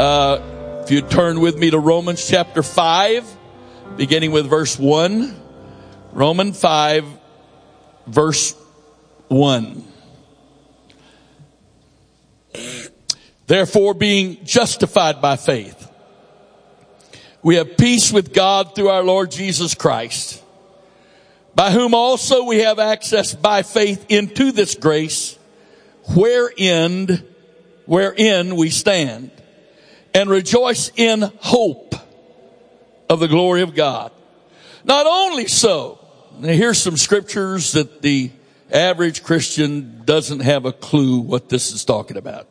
Uh, if you turn with me to Romans chapter 5, beginning with verse 1. Romans 5, verse 1. Therefore, being justified by faith, we have peace with God through our Lord Jesus Christ, by whom also we have access by faith into this grace, wherein, wherein we stand, and rejoice in hope of the glory of God. Not only so, here's some scriptures that the average Christian doesn't have a clue what this is talking about.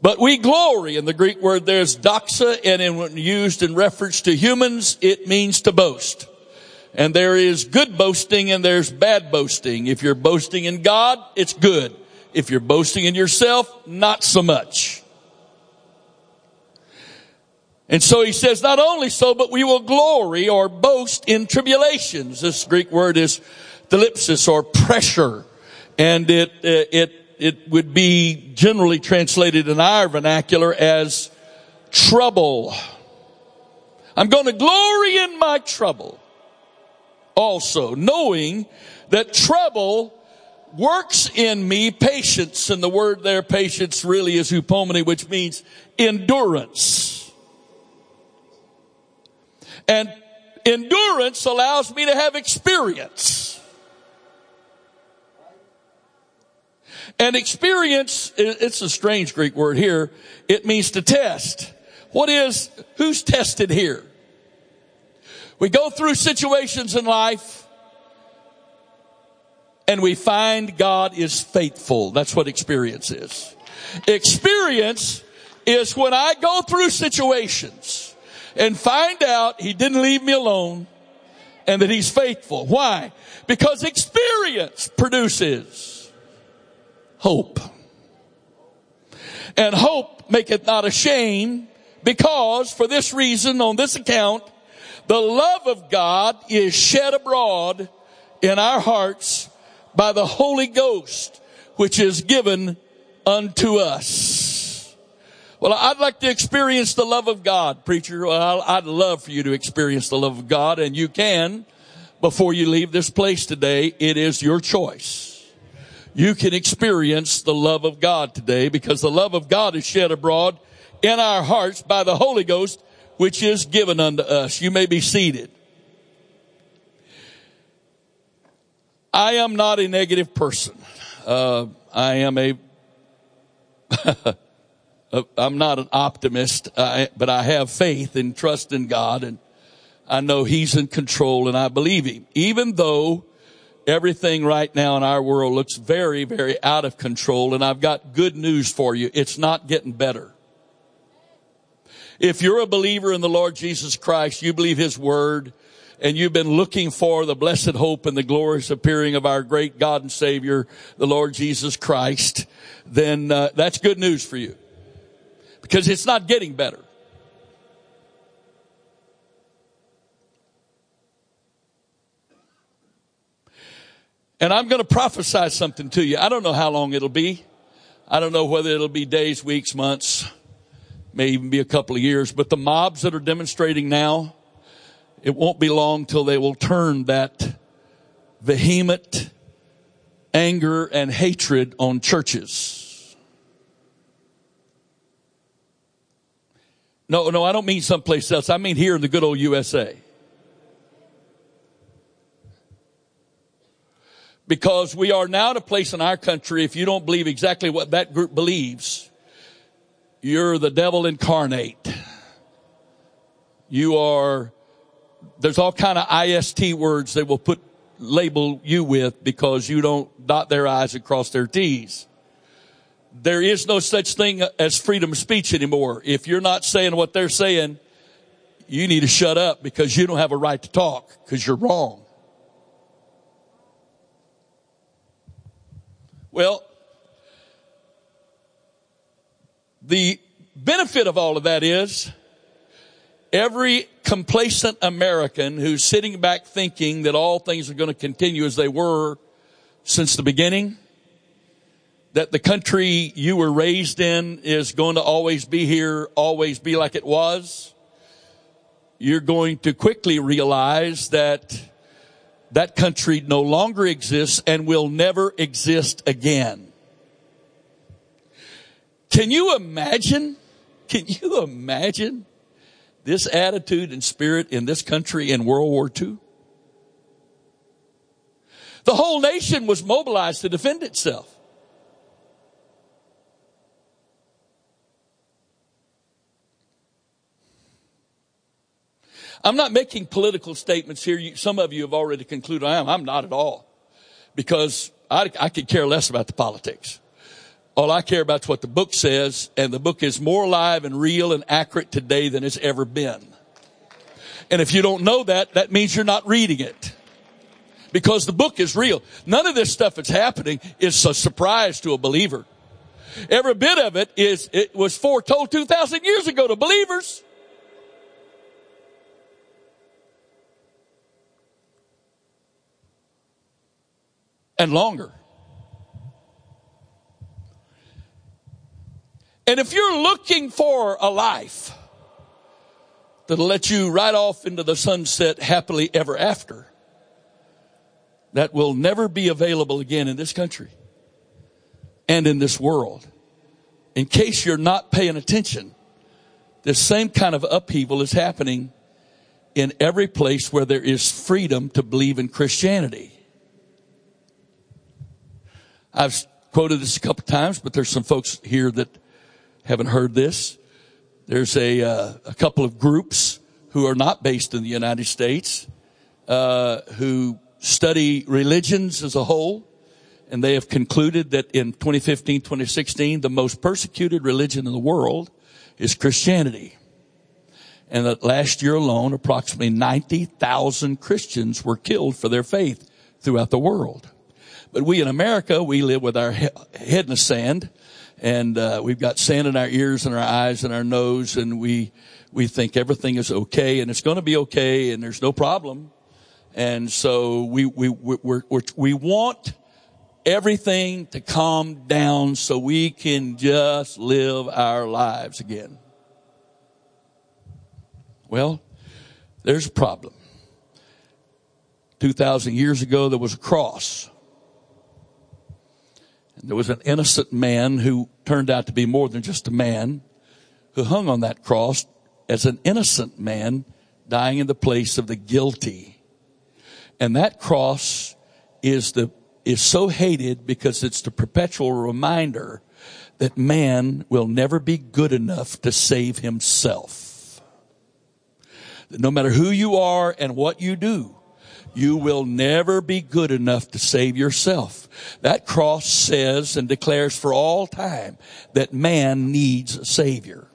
But we glory in the Greek word there's doxa and when used in reference to humans, it means to boast. And there is good boasting and there's bad boasting. If you're boasting in God, it's good. If you're boasting in yourself, not so much. And so he says, not only so, but we will glory or boast in tribulations. This Greek word is thlipsis or pressure. And it, uh, it it would be generally translated in our vernacular as trouble. I'm going to glory in my trouble. Also, knowing that trouble works in me patience, and the word there, patience, really is hupomone, which means endurance. And endurance allows me to have experience. And experience, it's a strange Greek word here. It means to test. What is, who's tested here? We go through situations in life and we find God is faithful. That's what experience is. Experience is when I go through situations and find out he didn't leave me alone and that he's faithful. Why? Because experience produces hope. And hope maketh not ashamed because for this reason, on this account, the love of God is shed abroad in our hearts by the Holy Ghost, which is given unto us. Well, I'd like to experience the love of God, preacher. Well, I'd love for you to experience the love of God, and you can before you leave this place today. It is your choice you can experience the love of God today because the love of God is shed abroad in our hearts by the Holy Ghost, which is given unto us. You may be seated. I am not a negative person. Uh, I am a, I'm not an optimist, I, but I have faith and trust in God and I know He's in control and I believe Him. Even though Everything right now in our world looks very, very out of control. And I've got good news for you. It's not getting better. If you're a believer in the Lord Jesus Christ, you believe His Word, and you've been looking for the blessed hope and the glorious appearing of our great God and Savior, the Lord Jesus Christ, then uh, that's good news for you. Because it's not getting better. And I'm going to prophesy something to you. I don't know how long it'll be. I don't know whether it'll be days, weeks, months, may even be a couple of years. But the mobs that are demonstrating now, it won't be long till they will turn that vehement anger and hatred on churches. No, no, I don't mean someplace else. I mean here in the good old USA. because we are now at a place in our country, if you don't believe exactly what that group believes, you're the devil incarnate. You are, there's all kind of IST words they will put, label you with because you don't dot their I's and cross their T's. There is no such thing as freedom of speech anymore. If you're not saying what they're saying, you need to shut up because you don't have a right to talk because you're wrong. Well, the benefit of all of that is every complacent American who's sitting back thinking that all things are going to continue as they were since the beginning, that the country you were raised in is going to always be here, always be like it was, you're going to quickly realize that that country no longer exists and will never exist again. Can you imagine? Can you imagine this attitude and spirit in this country in World War II? The whole nation was mobilized to defend itself. I'm not making political statements here. You, some of you have already concluded I am. I'm not at all. Because I, I could care less about the politics. All I care about is what the book says, and the book is more alive and real and accurate today than it's ever been. And if you don't know that, that means you're not reading it. Because the book is real. None of this stuff that's happening is a surprise to a believer. Every bit of it is, it was foretold 2,000 years ago to believers. And longer. And if you're looking for a life that'll let you ride off into the sunset happily ever after, that will never be available again in this country and in this world. In case you're not paying attention, this same kind of upheaval is happening in every place where there is freedom to believe in Christianity. I've quoted this a couple times, but there's some folks here that haven't heard this. There's a, uh, a couple of groups who are not based in the United States, uh, who study religions as a whole. And they have concluded that in 2015, 2016, the most persecuted religion in the world is Christianity. And that last year alone, approximately 90,000 Christians were killed for their faith throughout the world. But we in America, we live with our head in the sand and uh, we've got sand in our ears and our eyes and our nose, and we we think everything is okay and it's going to be okay, and there's no problem, and so we we we we're, we're, we want everything to calm down so we can just live our lives again. Well, there's a problem. 2,000 years ago, there was a cross. There was an innocent man who turned out to be more than just a man who hung on that cross as an innocent man dying in the place of the guilty. And that cross is the, is so hated because it's the perpetual reminder that man will never be good enough to save himself. No matter who you are and what you do, you will never be good enough to save yourself. That cross says and declares for all time that man needs a savior.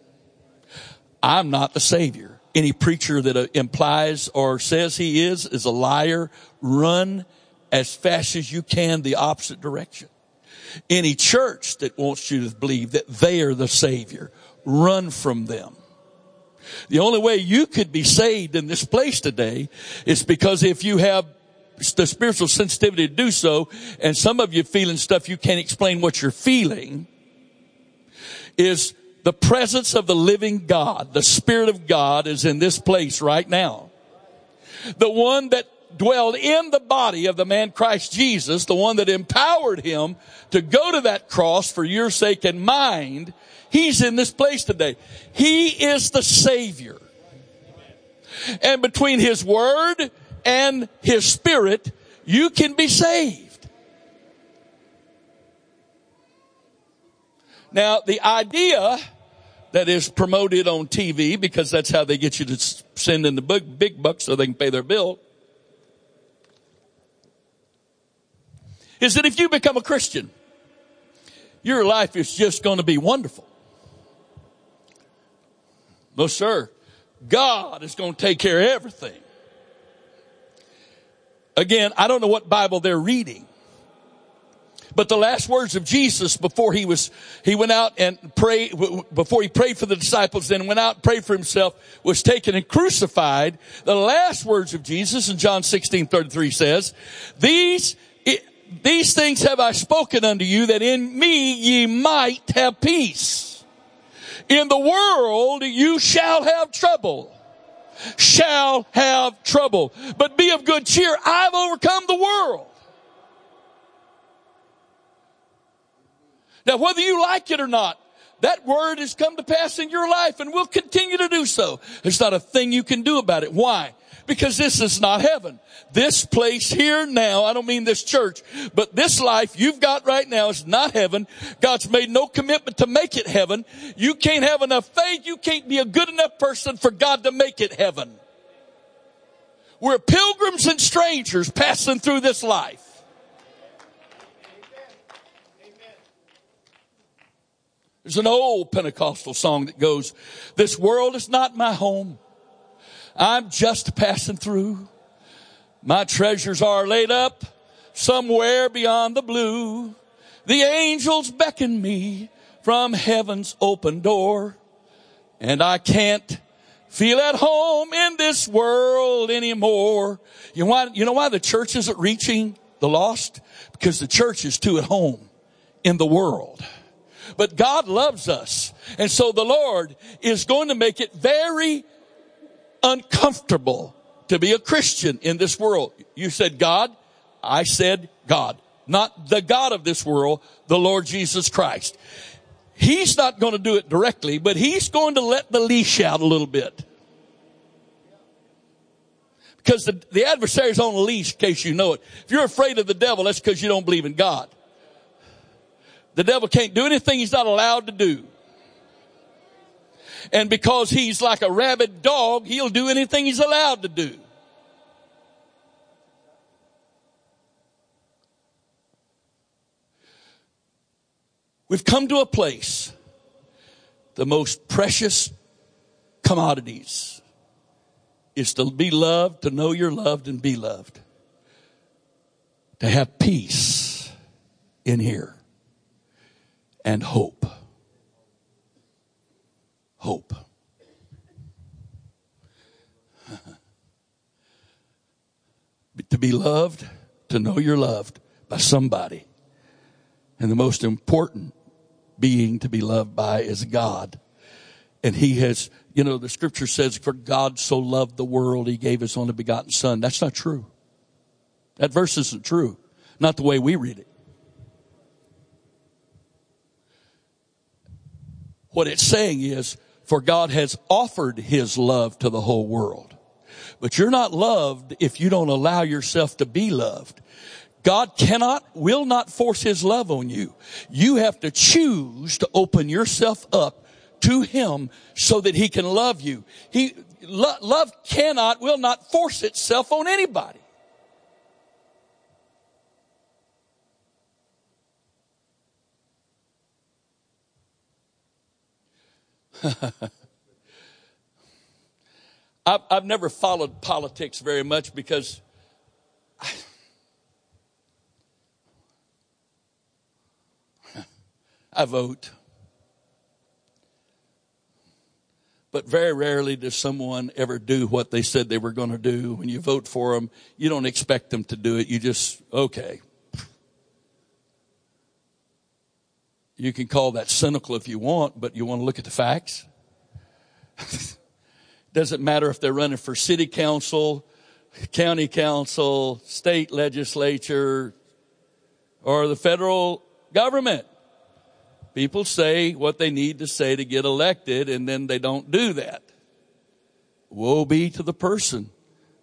I'm not the savior. Any preacher that uh, implies or says he is is a liar. Run as fast as you can the opposite direction. Any church that wants you to believe that they are the savior, run from them. The only way you could be saved in this place today is because if you have the spiritual sensitivity to do so, and some of you feeling stuff you can't explain what you're feeling, is the presence of the living God, the Spirit of God is in this place right now. The one that dwelled in the body of the man Christ Jesus, the one that empowered him to go to that cross for your sake and mine, He's in this place today. He is the Savior. And between His Word and His Spirit, you can be saved. Now, the idea that is promoted on TV, because that's how they get you to send in the big, big bucks so they can pay their bill, is that if you become a Christian, your life is just going to be wonderful. No, sir. God is going to take care of everything. Again, I don't know what Bible they're reading. But the last words of Jesus before he was, he went out and prayed, before he prayed for the disciples, then went out and prayed for himself, was taken and crucified. The last words of Jesus in John 16, 33 says, these, these things have I spoken unto you that in me ye might have peace. In the world you shall have trouble. Shall have trouble. But be of good cheer. I've overcome the world. Now whether you like it or not, that word has come to pass in your life and will continue to do so. There's not a thing you can do about it. Why? Because this is not heaven. This place here now, I don't mean this church, but this life you've got right now is not heaven. God's made no commitment to make it heaven. You can't have enough faith. You can't be a good enough person for God to make it heaven. We're pilgrims and strangers passing through this life. There's an old Pentecostal song that goes, this world is not my home. I'm just passing through. My treasures are laid up somewhere beyond the blue. The angels beckon me from heaven's open door. And I can't feel at home in this world anymore. You know why, you know why the church isn't reaching the lost? Because the church is too at home in the world. But God loves us. And so the Lord is going to make it very uncomfortable to be a Christian in this world. You said God. I said God. Not the God of this world, the Lord Jesus Christ. He's not going to do it directly, but he's going to let the leash out a little bit. Because the, the adversary's on a leash, in case you know it. If you're afraid of the devil, that's because you don't believe in God. The devil can't do anything he's not allowed to do. And because he's like a rabid dog, he'll do anything he's allowed to do. We've come to a place, the most precious commodities is to be loved, to know you're loved and be loved. To have peace in here and hope. Hope. to be loved, to know you're loved by somebody. And the most important being to be loved by is God. And he has, you know, the scripture says, for God so loved the world, he gave his only begotten son. That's not true. That verse isn't true. Not the way we read it. What it's saying is, for God has offered his love to the whole world. But you're not loved if you don't allow yourself to be loved. God cannot, will not force his love on you. You have to choose to open yourself up to him so that he can love you. He, lo- love cannot, will not force itself on anybody. I've, never followed politics very much because I, I vote. But very rarely does someone ever do what they said they were going to do. When you vote for them, you don't expect them to do it. You just, okay, You can call that cynical if you want, but you want to look at the facts. Doesn't matter if they're running for city council, county council, state legislature, or the federal government. People say what they need to say to get elected and then they don't do that. Woe be to the person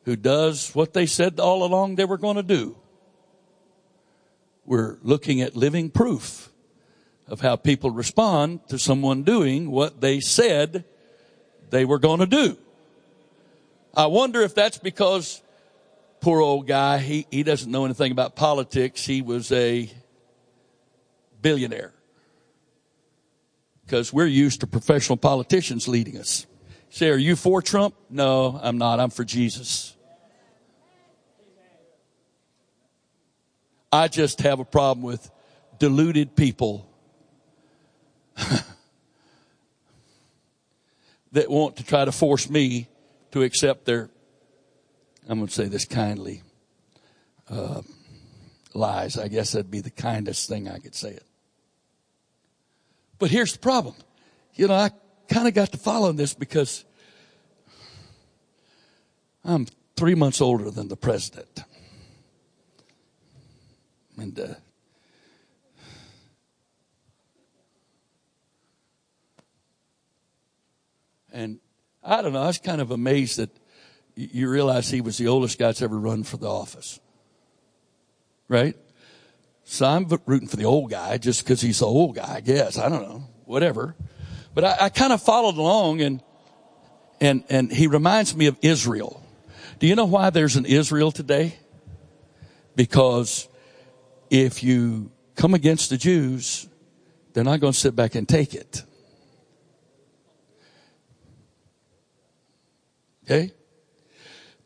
who does what they said all along they were going to do. We're looking at living proof of how people respond to someone doing what they said they were going to do. I wonder if that's because poor old guy, he, he doesn't know anything about politics. He was a billionaire. Because we're used to professional politicians leading us. Say, are you for Trump? No, I'm not. I'm for Jesus. I just have a problem with deluded people that want to try to force me to accept their, I'm going to say this kindly, uh, lies. I guess that'd be the kindest thing I could say it. But here's the problem. You know, I kind of got to following this because I'm three months older than the president. And, uh, and I don't know, I was kind of amazed that you realize he was the oldest guy that's ever run for the office. Right? So I'm rooting for the old guy just because he's the old guy, I guess. I don't know. Whatever. But I, I kind of followed along and, and, and he reminds me of Israel. Do you know why there's an Israel today? Because if you come against the Jews, they're not going to sit back and take it. Okay?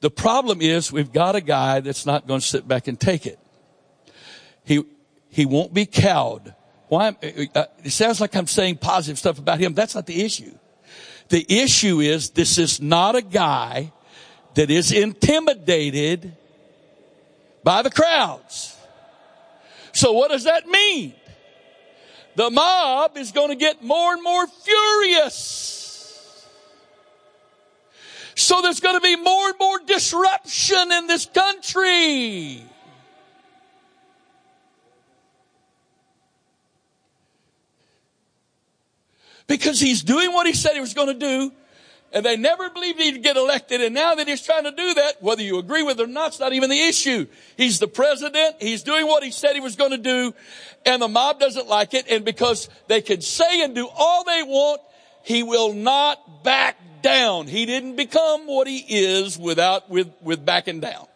The problem is we've got a guy that's not going to sit back and take it. He, he won't be cowed. Why? Uh, it sounds like I'm saying positive stuff about him. That's not the issue. The issue is this is not a guy that is intimidated by the crowds. So what does that mean? The mob is going to get more and more furious. So there's going to be more and more disruption in this country. Because he's doing what he said he was going to do, and they never believed he'd get elected, and now that he's trying to do that, whether you agree with it or not, it's not even the issue. He's the president, he's doing what he said he was going to do, and the mob doesn't like it, and because they can say and do all they want, he will not back down. He didn't become what he is without, with, with backing down.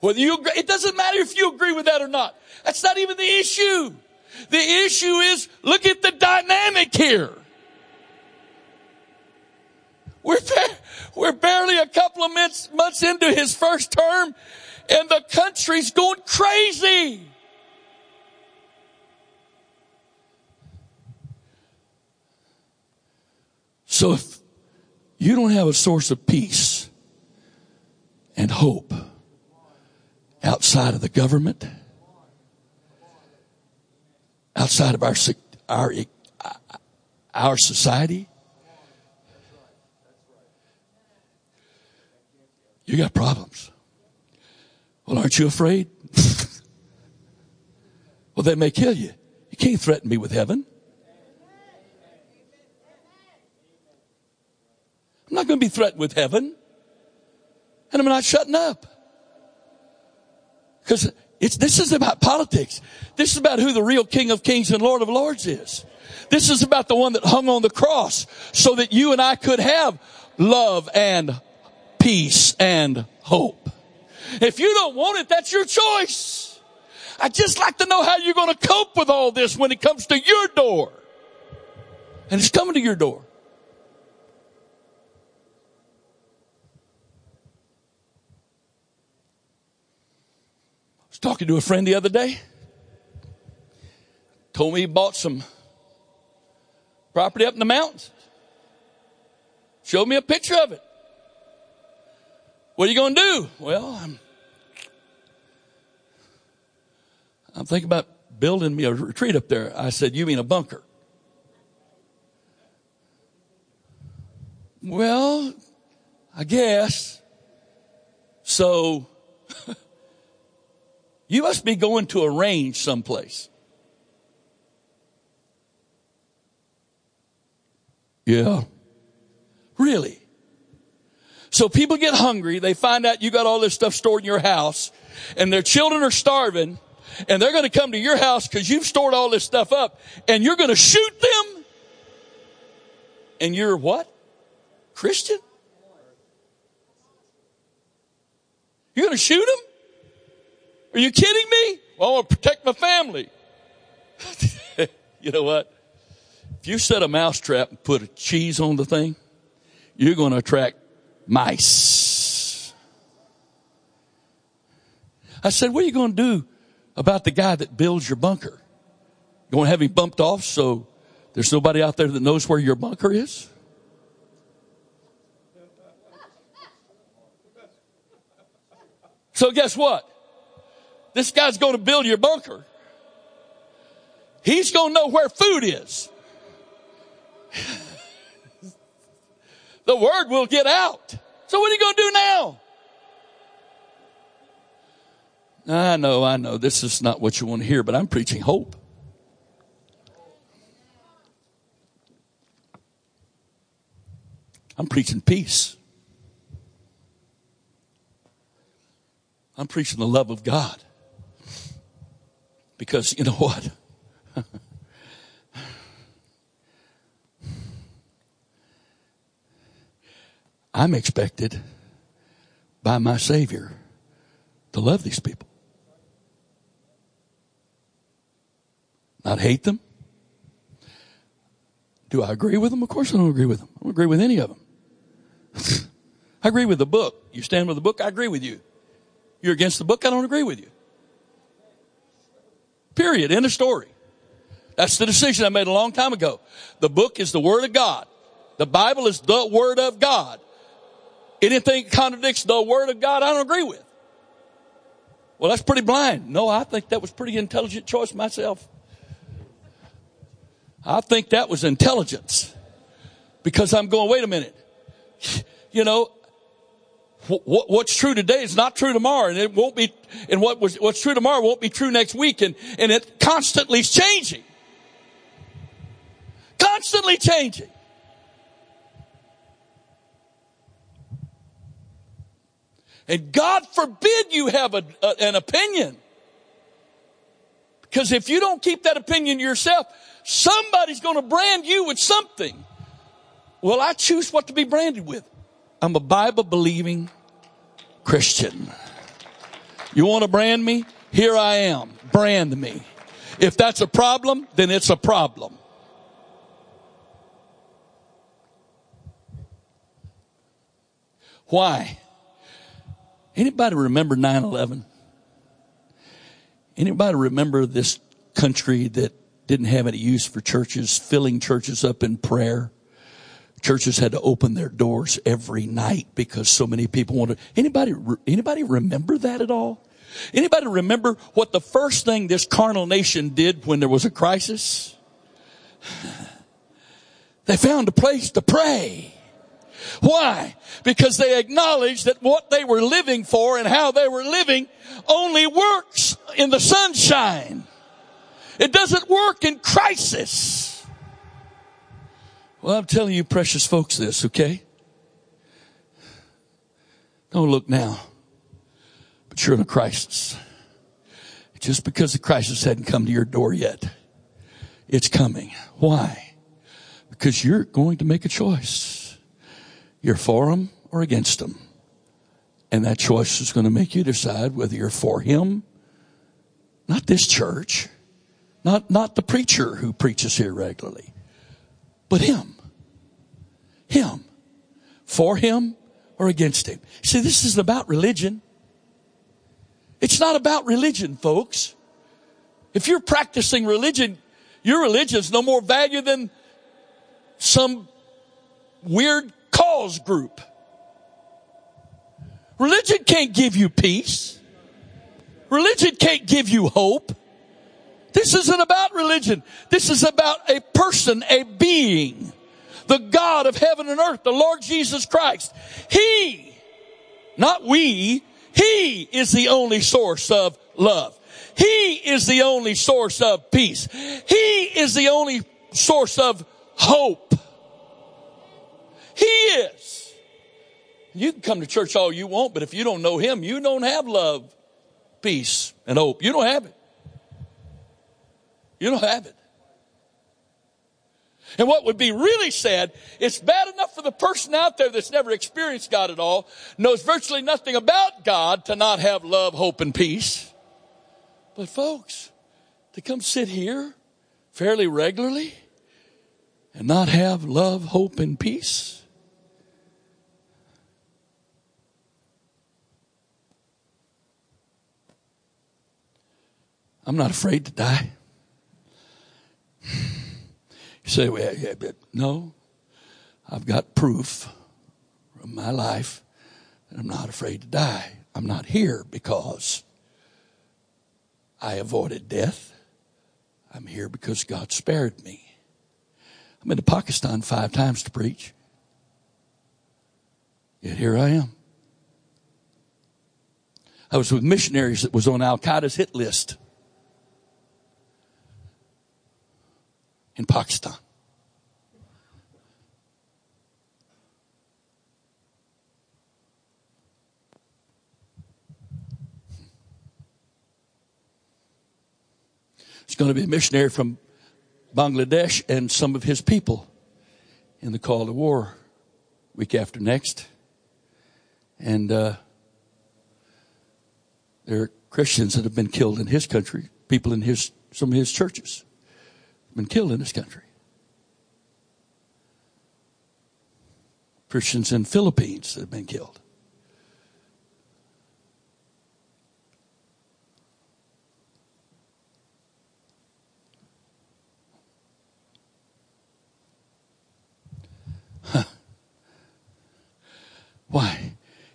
Whether you agree, it doesn't matter if you agree with that or not. That's not even the issue. The issue is, look at the dynamic here. We're, we're barely a couple of months, months into his first term and the country's going crazy. So if you don't have a source of peace and hope outside of the government, outside of our, our, our society, you got problems. Well, aren't you afraid? well, they may kill you. You can't threaten me with heaven. I'm not going to be threatened with heaven. And I'm not shutting up. Because it's, this is about politics. This is about who the real King of Kings and Lord of Lords is. This is about the one that hung on the cross so that you and I could have love and peace and hope. If you don't want it, that's your choice. I'd just like to know how you're going to cope with all this when it comes to your door. And it's coming to your door. Was talking to a friend the other day. Told me he bought some property up in the mountains. Showed me a picture of it. What are you going to do? Well, I'm, I'm thinking about building me a retreat up there. I said, You mean a bunker? Well, I guess. So you must be going to a range someplace. Yeah. Really? So people get hungry. They find out you got all this stuff stored in your house and their children are starving and they're going to come to your house because you've stored all this stuff up and you're going to shoot them. And you're what? Christian? You're going to shoot them? Are you kidding me? Well, I want to protect my family. you know what? If you set a mouse trap and put a cheese on the thing, you're going to attract mice. I said, what are you going to do about the guy that builds your bunker? You going to have him bumped off so there's nobody out there that knows where your bunker is? So guess what? This guy's going to build your bunker. He's going to know where food is. the word will get out. So what are you going to do now? I know, I know, this is not what you want to hear, but I'm preaching hope. I'm preaching peace. I'm preaching the love of God. Because you know what? I'm expected by my Savior to love these people. Not hate them. Do I agree with them? Of course I don't agree with them. I don't agree with any of them. I agree with the book. You stand with the book, I agree with you. You're against the book, I don't agree with you. Period. End of story. That's the decision I made a long time ago. The book is the Word of God. The Bible is the Word of God. Anything contradicts the Word of God, I don't agree with. Well, that's pretty blind. No, I think that was pretty intelligent choice myself. I think that was intelligence because I'm going, wait a minute. You know, what's true today is not true tomorrow and it won't be, and what was, what's true tomorrow won't be true next week and, and it constantly is changing. Constantly changing. And God forbid you have a, a, an opinion. Because if you don't keep that opinion yourself, somebody's going to brand you with something. Well, I choose what to be branded with. I'm a Bible believing Christian. You want to brand me? Here I am. Brand me. If that's a problem, then it's a problem. Why? Anybody remember 9-11? Anybody remember this country that didn't have any use for churches, filling churches up in prayer? Churches had to open their doors every night because so many people wanted. Anybody, anybody remember that at all? Anybody remember what the first thing this carnal nation did when there was a crisis? They found a place to pray. Why? Because they acknowledged that what they were living for and how they were living only works in the sunshine. It doesn't work in crisis. Well, I'm telling you, precious folks, this, okay? Don't look now, but you're in a crisis. Just because the crisis hadn't come to your door yet, it's coming. Why? Because you're going to make a choice. You're for him or against him. And that choice is going to make you decide whether you're for him, not this church, not, not the preacher who preaches here regularly, but him. Him. For him or against him. See, this isn't about religion. It's not about religion, folks. If you're practicing religion, your religion's no more value than some weird cause group. Religion can't give you peace. Religion can't give you hope. This isn't about religion. This is about a person, a being the God of heaven and earth, the Lord Jesus Christ. He, not we, He is the only source of love. He is the only source of peace. He is the only source of hope. He is. You can come to church all you want, but if you don't know Him, you don't have love, peace, and hope. You don't have it. You don't have it. And what would be really sad, it's bad enough for the person out there that's never experienced God at all, knows virtually nothing about God to not have love, hope, and peace. But folks, to come sit here fairly regularly and not have love, hope, and peace. I'm not afraid to die. You say, well, yeah, but no, I've got proof from my life that I'm not afraid to die. I'm not here because I avoided death. I'm here because God spared me. I've been to Pakistan five times to preach. Yet here I am. I was with missionaries that was on Al Qaeda's hit list in Pakistan. He's going to be a missionary from Bangladesh and some of his people in the call to war week after next. And uh, there are Christians that have been killed in his country, people in his some of his churches been killed in this country. Christians in Philippines that have been killed. Why?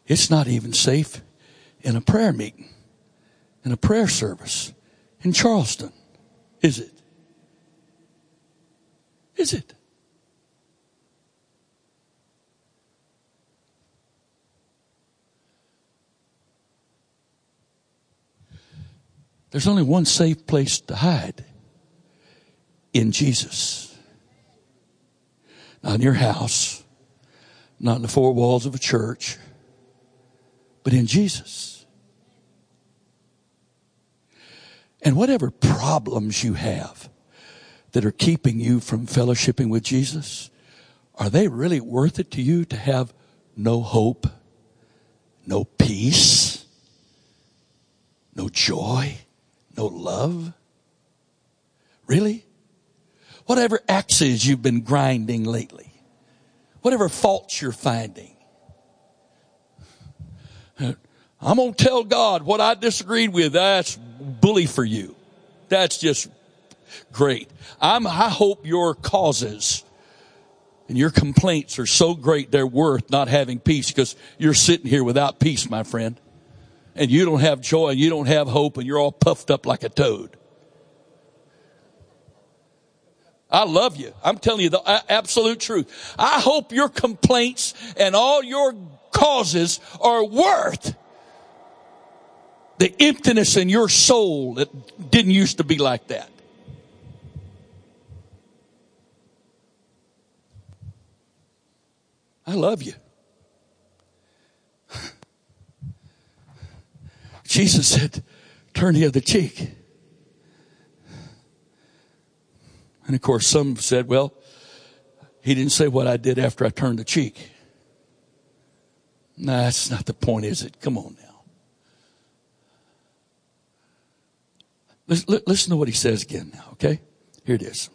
It's not even safe in a prayer meeting, in a prayer service in Charleston, is it? Is it? There's only one safe place to hide in Jesus. Not in your house, not in the four walls of a church, but in Jesus. And whatever problems you have that are keeping you from fellowshipping with Jesus, are they really worth it to you to have no hope, no peace, no joy, no love? Really? Whatever axes you've been grinding lately, whatever faults you're finding. I'm going to tell God what I disagreed with. That's bully for you. That's just great. I'm, I hope your causes and your complaints are so great they're worth not having peace because you're sitting here without peace, my friend. And you don't have joy and you don't have hope and you're all puffed up like a toad. I love you. I'm telling you the absolute truth. I hope your complaints and all your causes are worth the emptiness in your soul that didn't used to be like that. I love you. Jesus said, turn the other cheek. And of course, some said, well, he didn't say what I did after I turned the cheek. Nah, that's not the point, is it? Come on now. Listen to what he says again now, okay? Here it is.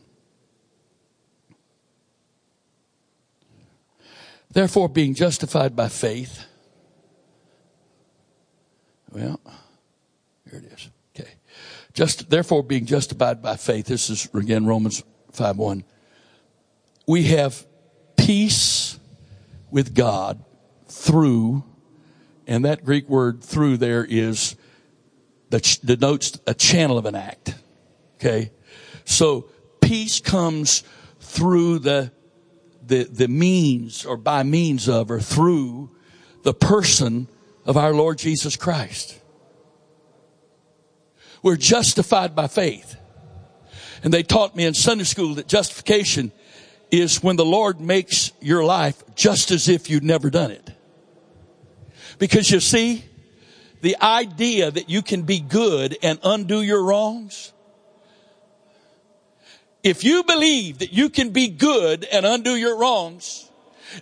Therefore, being justified by faith, well, here it is. Okay. Just, therefore being justified by faith, this is again Romans 5 1. We have peace with God through, and that Greek word through there is that denotes a channel of an act. Okay. So peace comes through the, the, the means or by means of or through the person of our Lord Jesus Christ. We're justified by faith. And they taught me in Sunday school that justification is when the Lord makes your life just as if you'd never done it. Because you see, the idea that you can be good and undo your wrongs, if you believe that you can be good and undo your wrongs,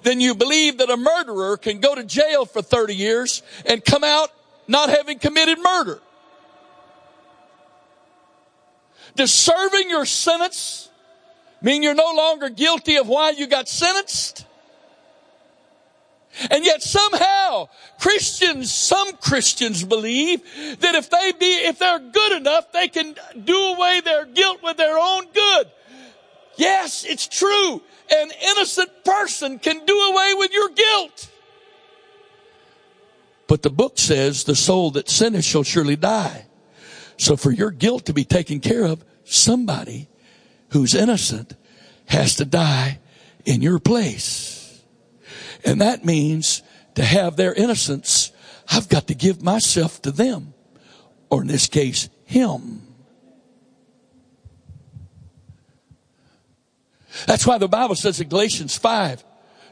then you believe that a murderer can go to jail for 30 years and come out not having committed murder. Does serving your sentence mean you're no longer guilty of why you got sentenced? And yet somehow Christians, some Christians believe that if they be, if they're good enough, they can do away their guilt with their own good. Yes, it's true. An innocent person can do away with your guilt. But the book says the soul that sinneth shall surely die. So for your guilt to be taken care of, somebody who's innocent has to die in your place. And that means to have their innocence, I've got to give myself to them. Or in this case, him. That's why the Bible says in Galatians 5,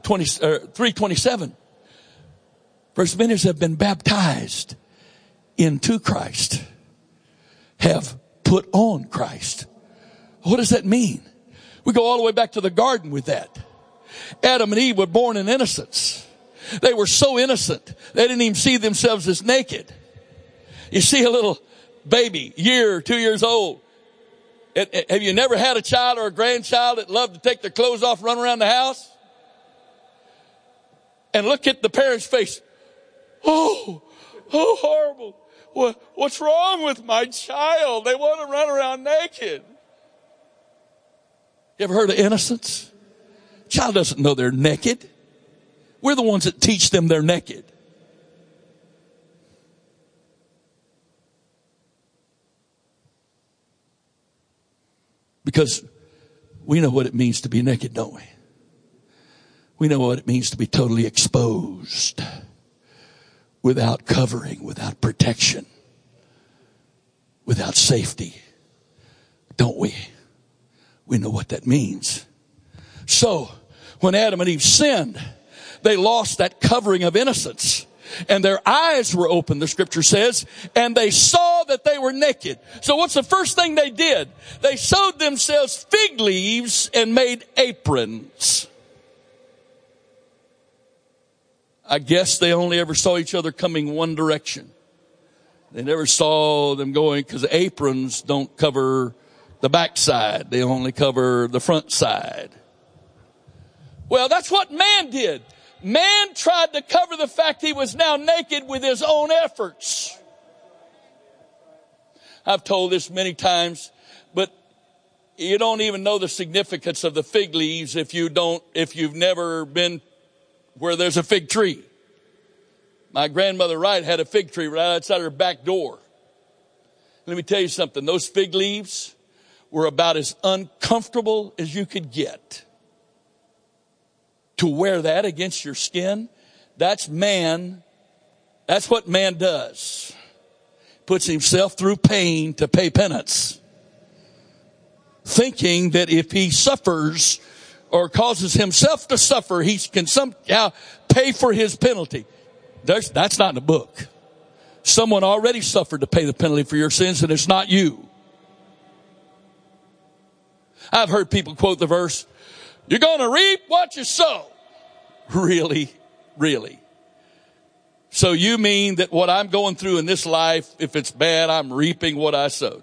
20, uh, 327, First many have been baptized into Christ, have put on Christ. What does that mean? We go all the way back to the garden with that. Adam and Eve were born in innocence. They were so innocent, they didn't even see themselves as naked. You see a little baby, year, two years old. Have you never had a child or a grandchild that loved to take their clothes off, run around the house? And look at the parent's face. Oh, oh, horrible. What, what's wrong with my child? They want to run around naked. You ever heard of innocence? Child doesn't know they're naked. We're the ones that teach them they're naked. Because we know what it means to be naked, don't we? We know what it means to be totally exposed without covering, without protection, without safety. Don't we? We know what that means. So, when Adam and Eve sinned, they lost that covering of innocence. And their eyes were open, the scripture says, and they saw that they were naked. So what's the first thing they did? They sewed themselves fig leaves and made aprons. I guess they only ever saw each other coming one direction. They never saw them going because aprons don't cover the backside. They only cover the front side. Well, that's what man did. Man tried to cover the fact he was now naked with his own efforts. I've told this many times, but you don't even know the significance of the fig leaves if you don't, if you've never been where there's a fig tree. My grandmother Wright had a fig tree right outside her back door. Let me tell you something. Those fig leaves were about as uncomfortable as you could get to wear that against your skin, that's man. That's what man does. Puts himself through pain to pay penance. Thinking that if he suffers or causes himself to suffer, he can somehow pay for his penalty. There's, that's not in the book. Someone already suffered to pay the penalty for your sins and it's not you. I've heard people quote the verse, you're going to reap what you sow. Really? Really? So you mean that what I'm going through in this life, if it's bad, I'm reaping what I sowed?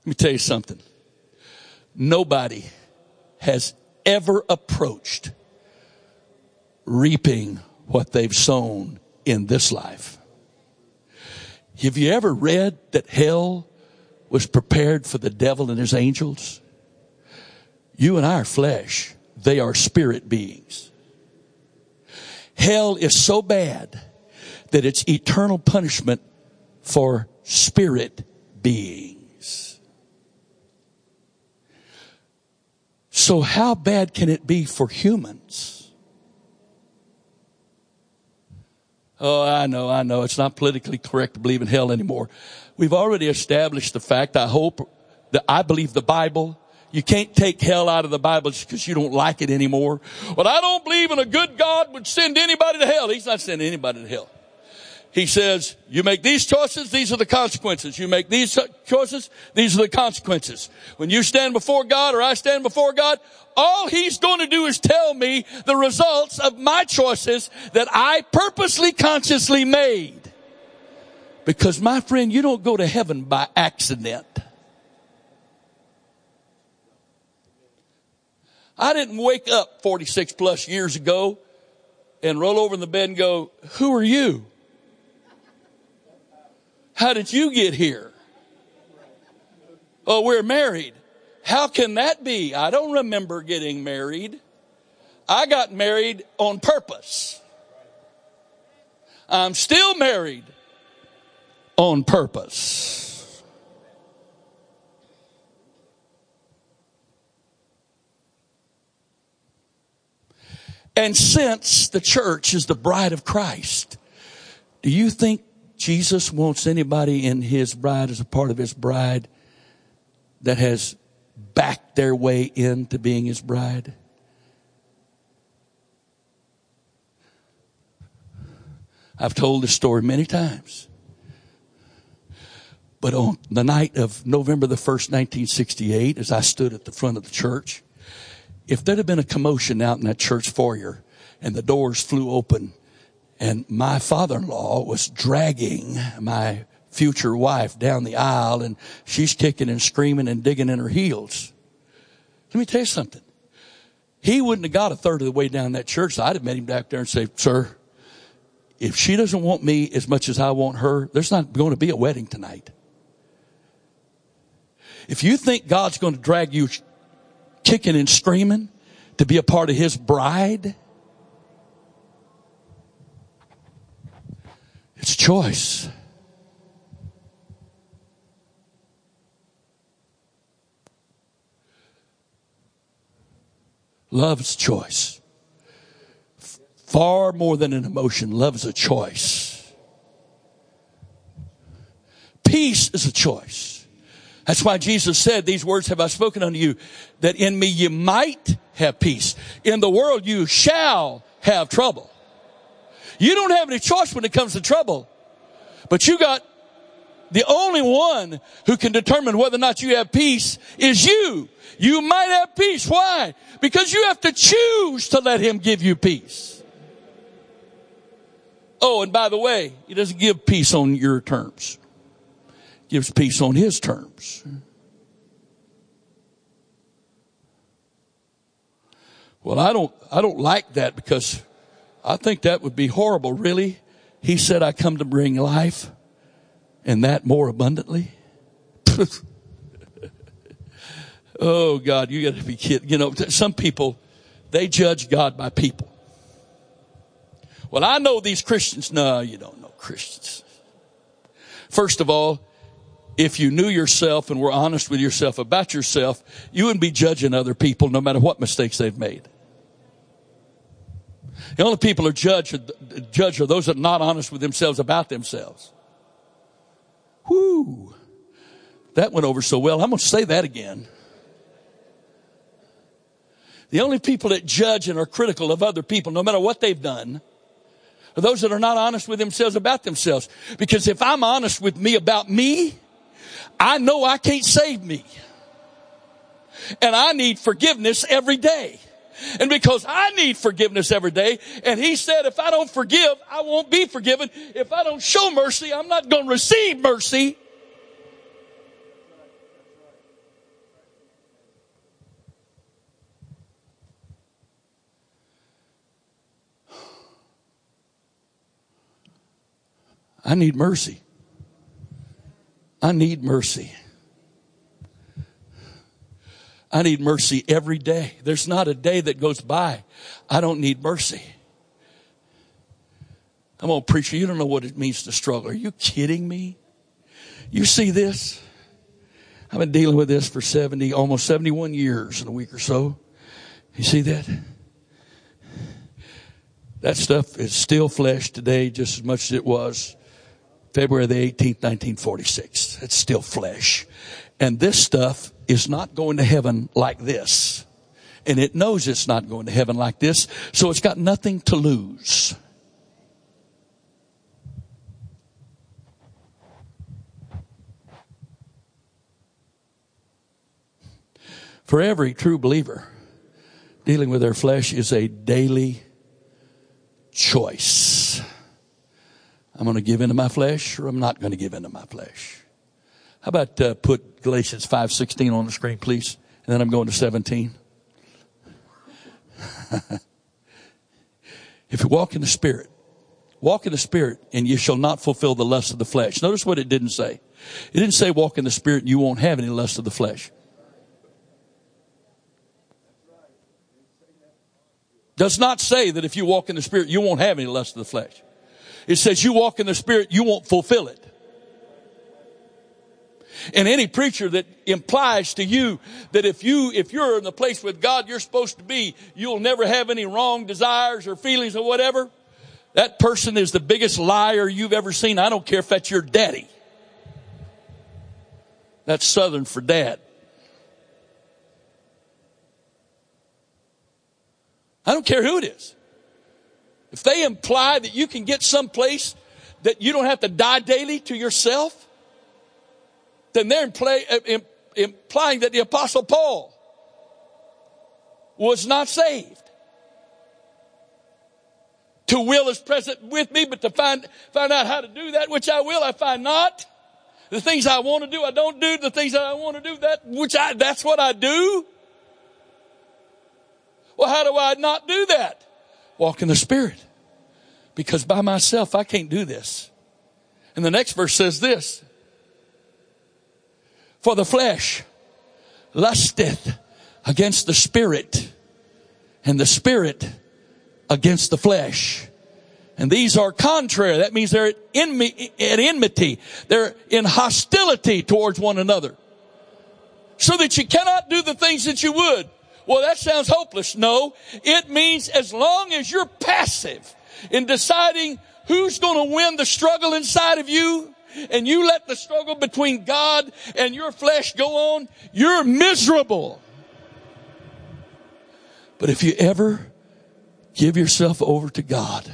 Let me tell you something. Nobody has ever approached reaping what they've sown in this life. Have you ever read that hell was prepared for the devil and his angels? You and I are flesh. They are spirit beings. Hell is so bad that it's eternal punishment for spirit beings. So how bad can it be for humans? Oh, I know, I know. It's not politically correct to believe in hell anymore. We've already established the fact, I hope, that I believe the Bible you can't take hell out of the Bible just because you don't like it anymore. But I don't believe in a good God would send anybody to hell. He's not sending anybody to hell. He says, you make these choices, these are the consequences. You make these choices, these are the consequences. When you stand before God or I stand before God, all He's going to do is tell me the results of my choices that I purposely, consciously made. Because my friend, you don't go to heaven by accident. I didn't wake up 46 plus years ago and roll over in the bed and go, who are you? How did you get here? Oh, we're married. How can that be? I don't remember getting married. I got married on purpose. I'm still married on purpose. And since the church is the bride of Christ, do you think Jesus wants anybody in his bride as a part of his bride that has backed their way into being his bride? I've told this story many times. But on the night of November the 1st, 1968, as I stood at the front of the church, if there'd have been a commotion out in that church foyer and the doors flew open and my father-in-law was dragging my future wife down the aisle and she's kicking and screaming and digging in her heels. Let me tell you something. He wouldn't have got a third of the way down that church. So I'd have met him back there and say, sir, if she doesn't want me as much as I want her, there's not going to be a wedding tonight. If you think God's going to drag you kicking and screaming to be a part of his bride, it's choice. Love's choice. Far more than an emotion, love's a choice. Peace is a choice. That's why Jesus said, these words have I spoken unto you, that in me you might have peace. In the world you shall have trouble. You don't have any choice when it comes to trouble, but you got the only one who can determine whether or not you have peace is you. You might have peace. Why? Because you have to choose to let him give you peace. Oh, and by the way, he doesn't give peace on your terms gives peace on his terms. Well, I don't, I don't like that because I think that would be horrible. Really? He said, I come to bring life and that more abundantly. oh God, you gotta be kidding. You know, some people, they judge God by people. Well, I know these Christians. No, you don't know Christians. First of all, if you knew yourself and were honest with yourself about yourself, you wouldn't be judging other people no matter what mistakes they've made. The only people are judged, judged are those that are not honest with themselves about themselves. Whoo. That went over so well. I'm going to say that again. The only people that judge and are critical of other people, no matter what they've done, are those that are not honest with themselves about themselves. Because if I'm honest with me about me, I know I can't save me. And I need forgiveness every day. And because I need forgiveness every day, and he said, if I don't forgive, I won't be forgiven. If I don't show mercy, I'm not going to receive mercy. I need mercy. I need mercy. I need mercy every day. There's not a day that goes by. I don't need mercy. I'm going to preach you. You don't know what it means to struggle. Are you kidding me? You see this? I've been dealing with this for 70, almost 71 years in a week or so. You see that? That stuff is still flesh today just as much as it was February the 18th, 1946. It's still flesh. And this stuff is not going to heaven like this. And it knows it's not going to heaven like this, so it's got nothing to lose. For every true believer, dealing with their flesh is a daily choice. I'm going to give into my flesh or I'm not going to give into my flesh. How about uh, put Galatians 5:16 on the screen, please? And then I'm going to 17. if you walk in the Spirit, walk in the Spirit, and you shall not fulfill the lust of the flesh. Notice what it didn't say. It didn't say walk in the Spirit and you won't have any lust of the flesh. Does not say that if you walk in the Spirit, you won't have any lust of the flesh. It says you walk in the Spirit, you won't fulfill it. And any preacher that implies to you that if you, if you're in the place with God you're supposed to be, you'll never have any wrong desires or feelings or whatever, that person is the biggest liar you've ever seen. I don't care if that's your daddy. That's Southern for dad. I don't care who it is. If they imply that you can get someplace that you don't have to die daily to yourself, then they're uh, implying that the apostle Paul was not saved. To will is present with me, but to find, find out how to do that, which I will, I find not. The things I want to do, I don't do. The things that I want to do, that, which I, that's what I do. Well, how do I not do that? Walk in the Spirit. Because by myself, I can't do this. And the next verse says this. For the flesh lusteth against the spirit and the spirit against the flesh. And these are contrary. That means they're at, enmity. They're in hostility towards one another. So that you cannot do the things that you would. Well, that sounds hopeless. No, it means as long as you're passive in deciding who's going to win the struggle inside of you, and you let the struggle between God and your flesh go on, you're miserable. But if you ever give yourself over to God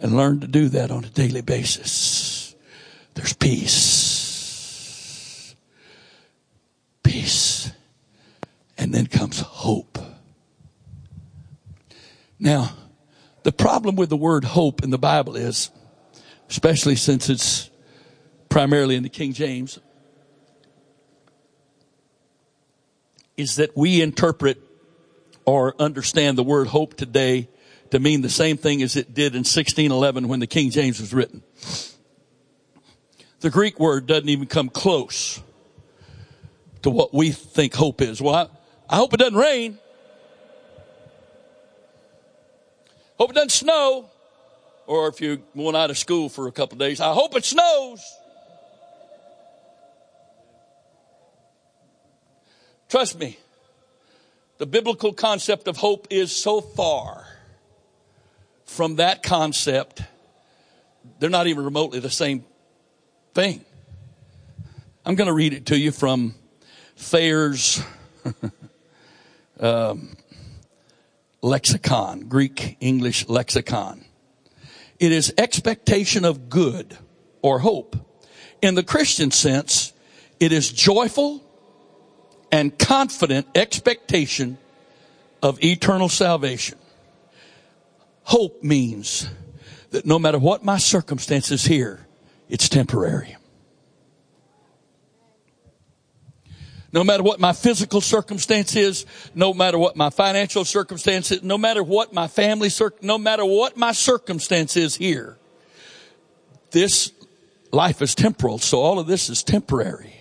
and learn to do that on a daily basis, there's peace. Peace. And then comes hope. Now, the problem with the word hope in the Bible is, especially since it's primarily in the King James, is that we interpret or understand the word hope today to mean the same thing as it did in 1611 when the King James was written. The Greek word doesn't even come close to what we think hope is. Well, I, hope it doesn't rain. Hope it doesn't snow. Or if you're going out of school for a couple days, I hope it snows. Trust me, the biblical concept of hope is so far from that concept, they're not even remotely the same thing. I'm going to read it to you from Thayer's um, lexicon, Greek English lexicon. It is expectation of good or hope. In the Christian sense, it is joyful and confident expectation of eternal salvation. Hope means that no matter what my circumstances here, it's temporary. No matter what my physical circumstance is, no matter what my financial circumstance is, no matter what my family, cir- no matter what my circumstance is here, this life is temporal, so all of this is temporary.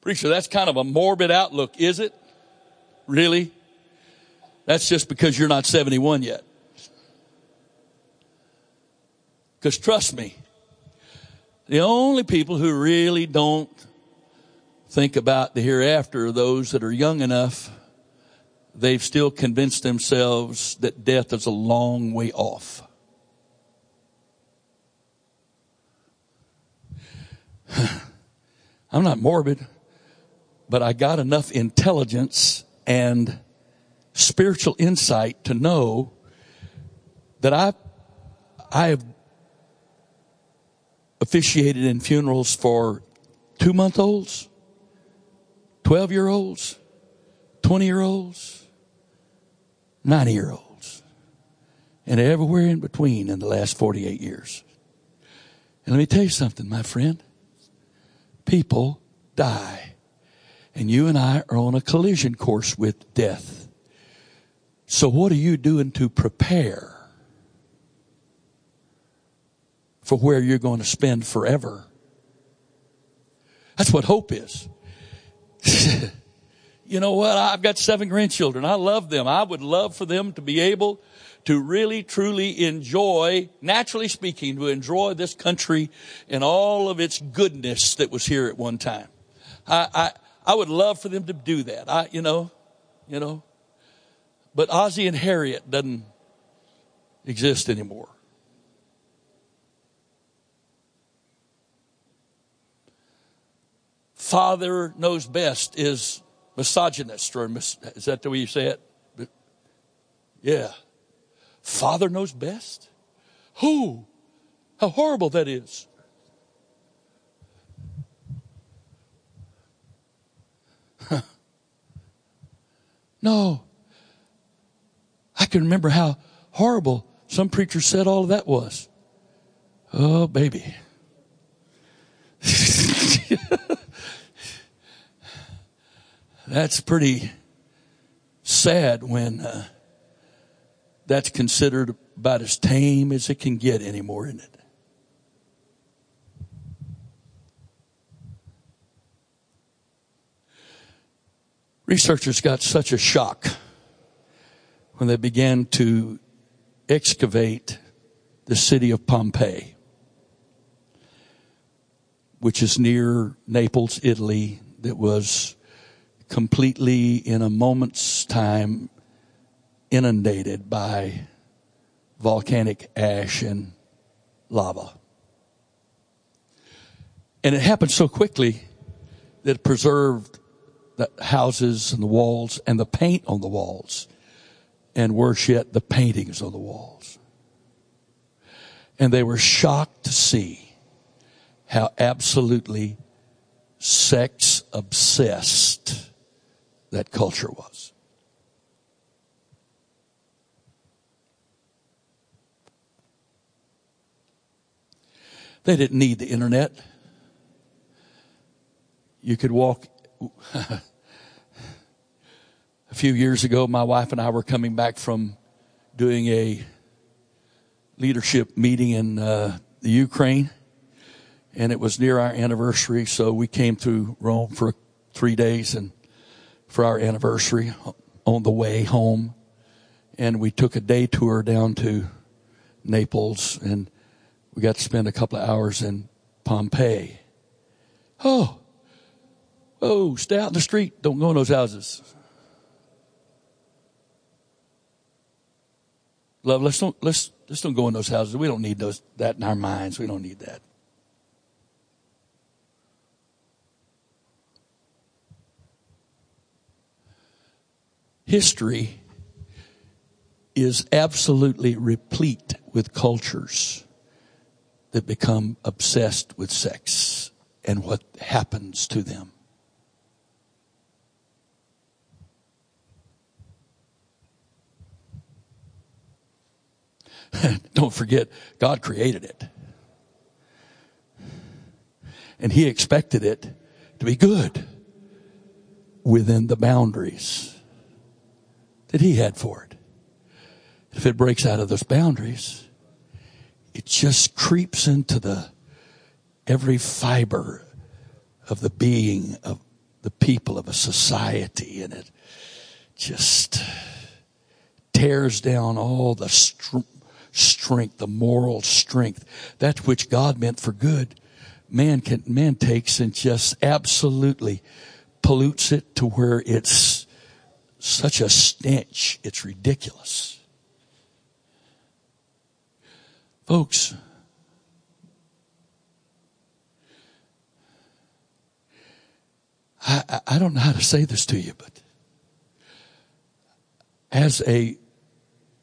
Preacher, that's kind of a morbid outlook, is it? Really? That's just because you're not 71 yet. Because trust me, the only people who really don't think about the hereafter are those that are young enough, they've still convinced themselves that death is a long way off. I'm not morbid, but I got enough intelligence and spiritual insight to know that I, I have officiated in funerals for two month olds, 12 year olds, 20 year olds, 90 year olds, and everywhere in between in the last 48 years. And let me tell you something, my friend. People die. And you and I are on a collision course with death. So what are you doing to prepare for where you're going to spend forever. That's what hope is. you know what? I've got seven grandchildren. I love them. I would love for them to be able to really truly enjoy, naturally speaking, to enjoy this country and all of its goodness that was here at one time. I, I, I would love for them to do that. I, you know, you know, but Ozzy and Harriet doesn't exist anymore. Father knows best is misogynist, or mis- is that the way you say it? Yeah. Father knows best? Who? How horrible that is. no. I can remember how horrible some preachers said all of that was. Oh, baby. That's pretty sad when uh, that's considered about as tame as it can get anymore, isn't it? Researchers got such a shock when they began to excavate the city of Pompeii, which is near Naples, Italy, that was completely in a moment's time inundated by volcanic ash and lava. And it happened so quickly that it preserved the houses and the walls and the paint on the walls, and worse yet, the paintings on the walls. And they were shocked to see how absolutely sex obsessed that culture was. They didn't need the internet. You could walk. a few years ago, my wife and I were coming back from doing a leadership meeting in uh, the Ukraine, and it was near our anniversary, so we came through Rome for three days and for our anniversary on the way home, and we took a day tour down to Naples and we got to spend a couple of hours in Pompeii. Oh, oh, stay out in the street. Don't go in those houses. Love, let's don't let's let's don't go in those houses. We don't need those that in our minds. We don't need that. History is absolutely replete with cultures that become obsessed with sex and what happens to them. Don't forget, God created it. And He expected it to be good within the boundaries that He had for it. If it breaks out of those boundaries, it just creeps into the every fiber of the being of the people of a society and it just tears down all the str- strength, the moral strength, that which God meant for good. Man can, man takes and just absolutely pollutes it to where it's such a stench. It's ridiculous. Folks, I, I don't know how to say this to you, but as a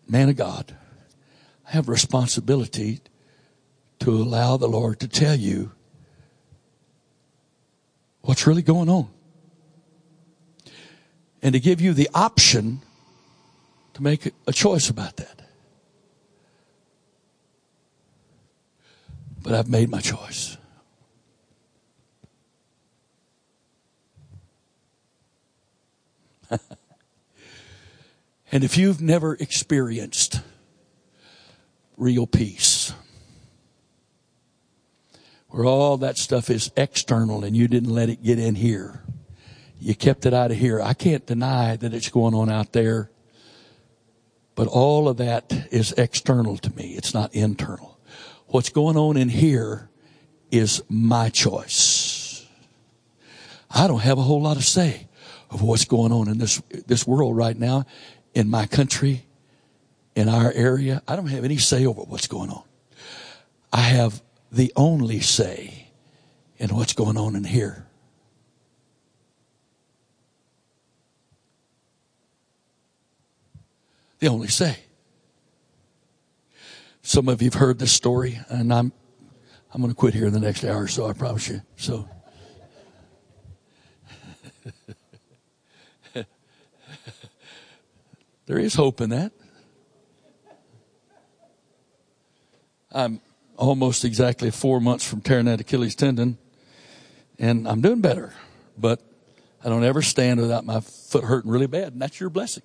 man of God, I have responsibility to allow the Lord to tell you what's really going on. And to give you the option to make a choice about that. But I've made my choice. and if you've never experienced real peace, where all that stuff is external and you didn't let it get in here, you kept it out of here. I can't deny that it's going on out there, But all of that is external to me. It's not internal. What's going on in here is my choice. I don't have a whole lot of say of what's going on in this, this world right now, in my country, in our area. I don't have any say over what's going on. I have the only say in what's going on in here. The only say. Some of you've heard this story, and I'm I'm going to quit here in the next hour or so. I promise you. So. there is hope in that. I'm almost exactly four months from tearing that Achilles tendon, and I'm doing better. But I don't ever stand without my foot hurting really bad, and that's your blessing.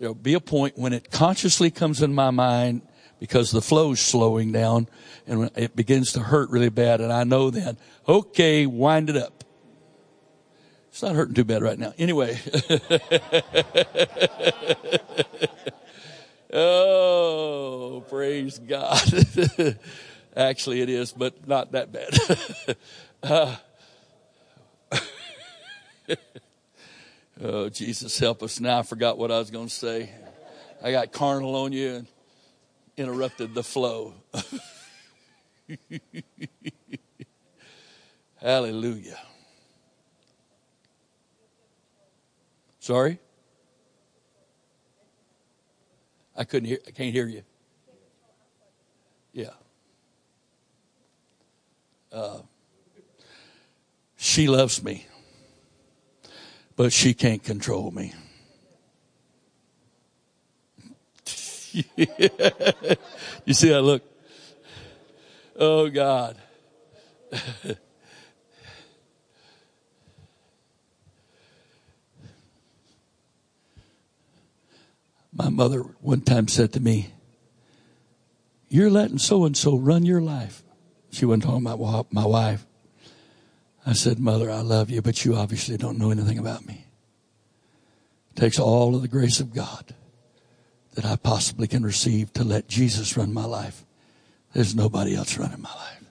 There'll be a point when it consciously comes in my mind because the flow's slowing down and it begins to hurt really bad, and I know then, okay, wind it up. It's not hurting too bad right now. Anyway. Oh, praise God. Actually, it is, but not that bad. uh, oh, Jesus, help us. Now I forgot what I was going to say. I got carnal on you and interrupted the flow. Hallelujah. Sorry? I couldn't hear, I can't hear you. Yeah. Uh, she loves me, but she can't control me. you see that look? Oh God. My mother one time said to me, You're letting so and so run your life. She wasn't talking about my wife. I said, Mother, I love you, but you obviously don't know anything about me. It takes all of the grace of God that I possibly can receive to let Jesus run my life. There's nobody else running my life.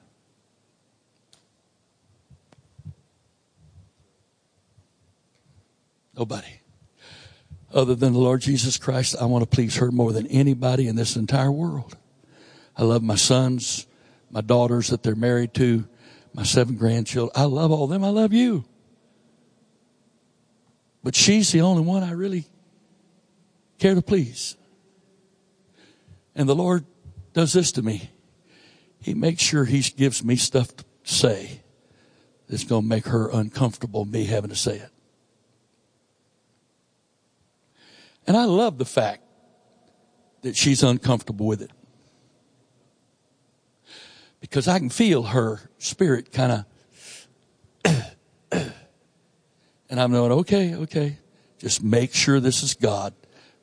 Nobody other than the Lord Jesus Christ, I want to please her more than anybody in this entire world. I love my sons, my daughters that they're married to, my seven grandchildren. I love all them. I love you. But she's the only one I really care to please. And the Lord does this to me. He makes sure He gives me stuff to say that's going to make her uncomfortable, me having to say it. And I love the fact that she's uncomfortable with it. Because I can feel her spirit kind of, and I'm going, okay, okay, just make sure this is God.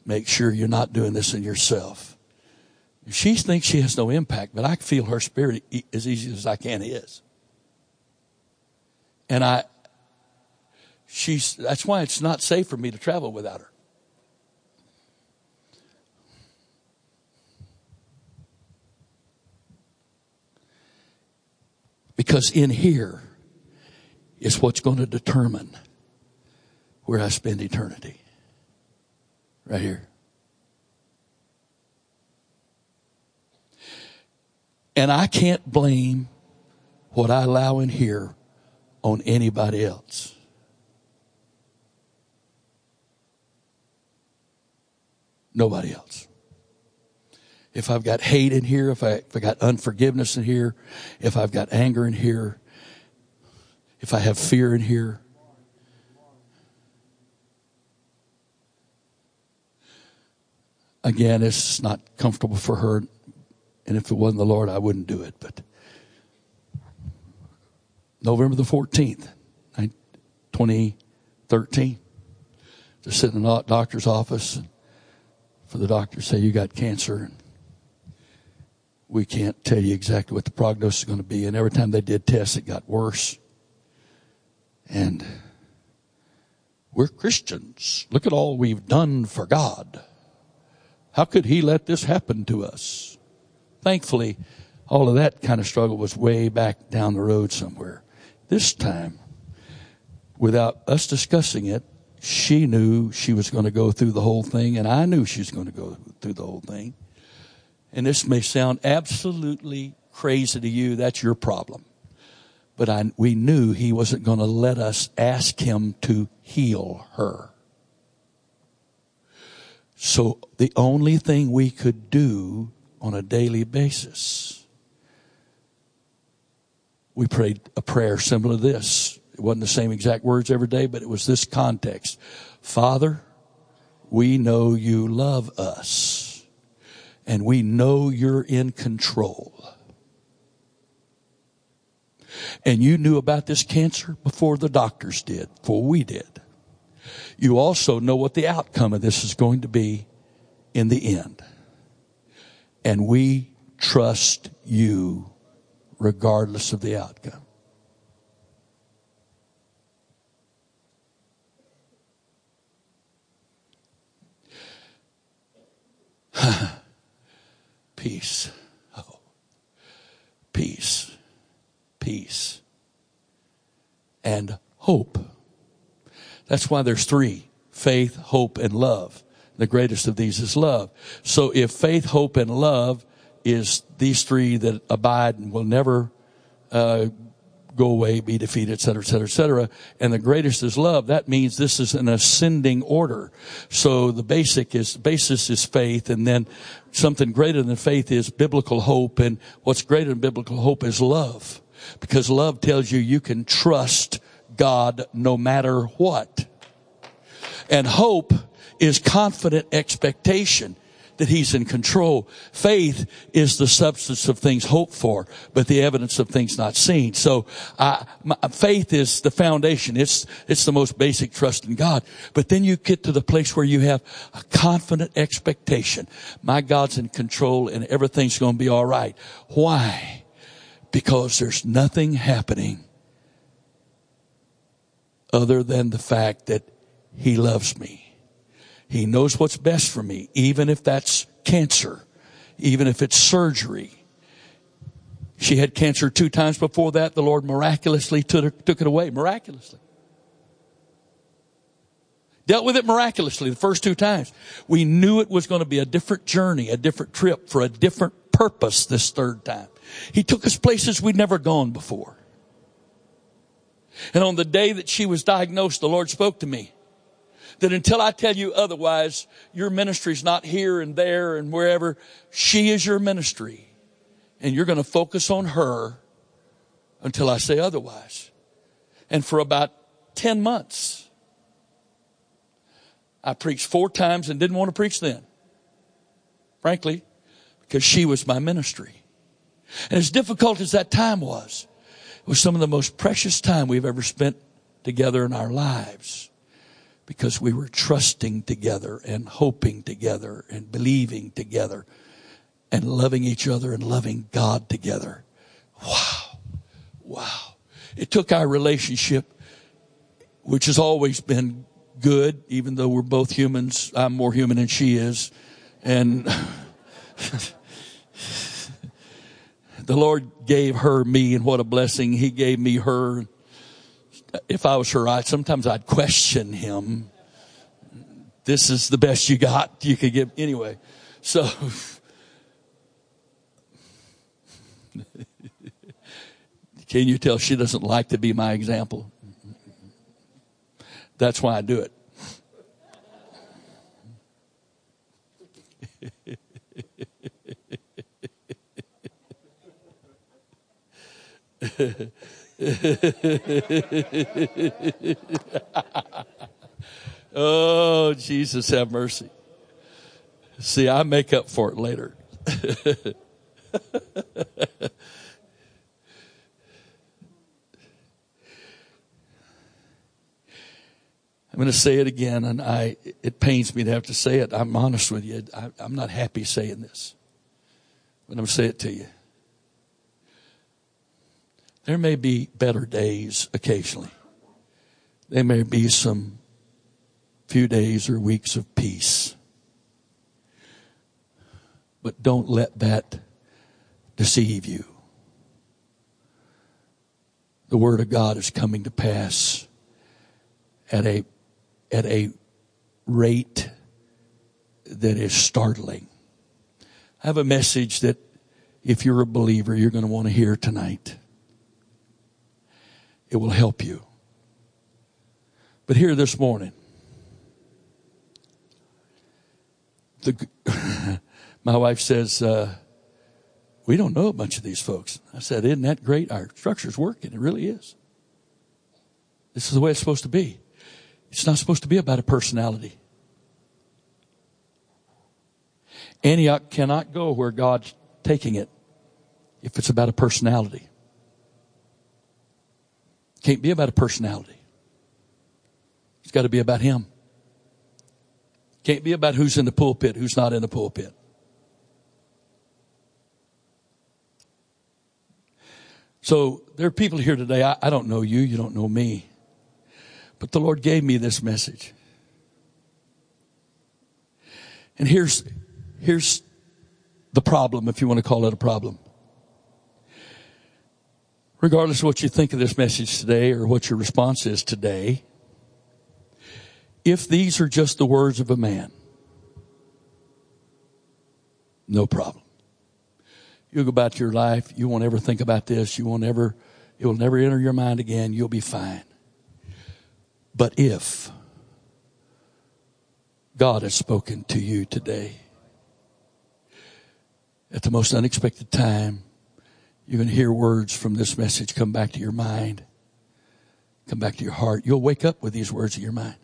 Make sure you're not doing this in yourself. She thinks she has no impact, but I can feel her spirit as easy as I can is. And I, she's, that's why it's not safe for me to travel without her. Because in here is what's going to determine where I spend eternity. Right here. And I can't blame what I allow in here on anybody else. Nobody else if I've got hate in here, if I, if I got unforgiveness in here, if I've got anger in here, if I have fear in here. Again, it's not comfortable for her. And if it wasn't the Lord, I wouldn't do it. But November the 14th, 2013, just sitting in the doctor's office for the doctor to say, You got cancer. And we can't tell you exactly what the prognosis is going to be. And every time they did tests, it got worse. And we're Christians. Look at all we've done for God. How could he let this happen to us? Thankfully, all of that kind of struggle was way back down the road somewhere. This time, without us discussing it, she knew she was going to go through the whole thing, and I knew she was going to go through the whole thing. And this may sound absolutely crazy to you. That's your problem. But I, we knew he wasn't going to let us ask him to heal her. So the only thing we could do on a daily basis we prayed a prayer similar to this. It wasn't the same exact words every day, but it was this context. Father, we know you love us and we know you're in control. And you knew about this cancer before the doctors did, before we did. You also know what the outcome of this is going to be in the end. And we trust you regardless of the outcome. peace. Oh. Peace. Peace. And hope. That's why there's three faith, hope, and love. The greatest of these is love. So if faith, hope, and love is these three that abide and will never uh, go away, be defeated, et cetera, et cetera, et cetera. And the greatest is love. That means this is an ascending order. So the basic is, basis is faith and then something greater than faith is biblical hope. And what's greater than biblical hope is love. Because love tells you you can trust God no matter what. And hope is confident expectation that he's in control. Faith is the substance of things hoped for, but the evidence of things not seen. So, uh, my, faith is the foundation. It's, it's the most basic trust in God. But then you get to the place where you have a confident expectation. My God's in control and everything's going to be all right. Why? Because there's nothing happening other than the fact that he loves me. He knows what's best for me, even if that's cancer, even if it's surgery. She had cancer two times before that. The Lord miraculously took, took it away. Miraculously. Dealt with it miraculously the first two times. We knew it was going to be a different journey, a different trip for a different purpose this third time. He took us places we'd never gone before. And on the day that she was diagnosed, the Lord spoke to me that until I tell you otherwise, your ministry is not here and there and wherever. She is your ministry. And you're going to focus on her until I say otherwise. And for about 10 months, I preached four times and didn't want to preach then. Frankly, because she was my ministry. And as difficult as that time was, it was some of the most precious time we've ever spent together in our lives because we were trusting together and hoping together and believing together and loving each other and loving God together. Wow. Wow. It took our relationship, which has always been good, even though we're both humans. I'm more human than she is. And the Lord gave her me and what a blessing. He gave me her if I was her, I sometimes I'd question him. This is the best you got. You could give anyway. So can you tell she doesn't like to be my example? That's why I do it. oh, Jesus, have mercy. See, I make up for it later. I'm going to say it again, and I, it pains me to have to say it. I'm honest with you. I, I'm not happy saying this, but I'm going to say it to you. There may be better days occasionally. There may be some few days or weeks of peace. But don't let that deceive you. The Word of God is coming to pass at a, at a rate that is startling. I have a message that if you're a believer, you're going to want to hear tonight. It will help you. But here this morning, the, my wife says, uh, we don't know a bunch of these folks. I said, isn't that great? Our structure's working. It really is. This is the way it's supposed to be. It's not supposed to be about a personality. Antioch cannot go where God's taking it if it's about a personality. Can't be about a personality. It's got to be about Him. Can't be about who's in the pulpit, who's not in the pulpit. So there are people here today. I, I don't know you. You don't know me. But the Lord gave me this message. And here's, here's the problem, if you want to call it a problem. Regardless of what you think of this message today or what your response is today, if these are just the words of a man, no problem. You'll go about your life. You won't ever think about this. You won't ever, it will never enter your mind again. You'll be fine. But if God has spoken to you today at the most unexpected time, you're going to hear words from this message come back to your mind, come back to your heart. You'll wake up with these words in your mind.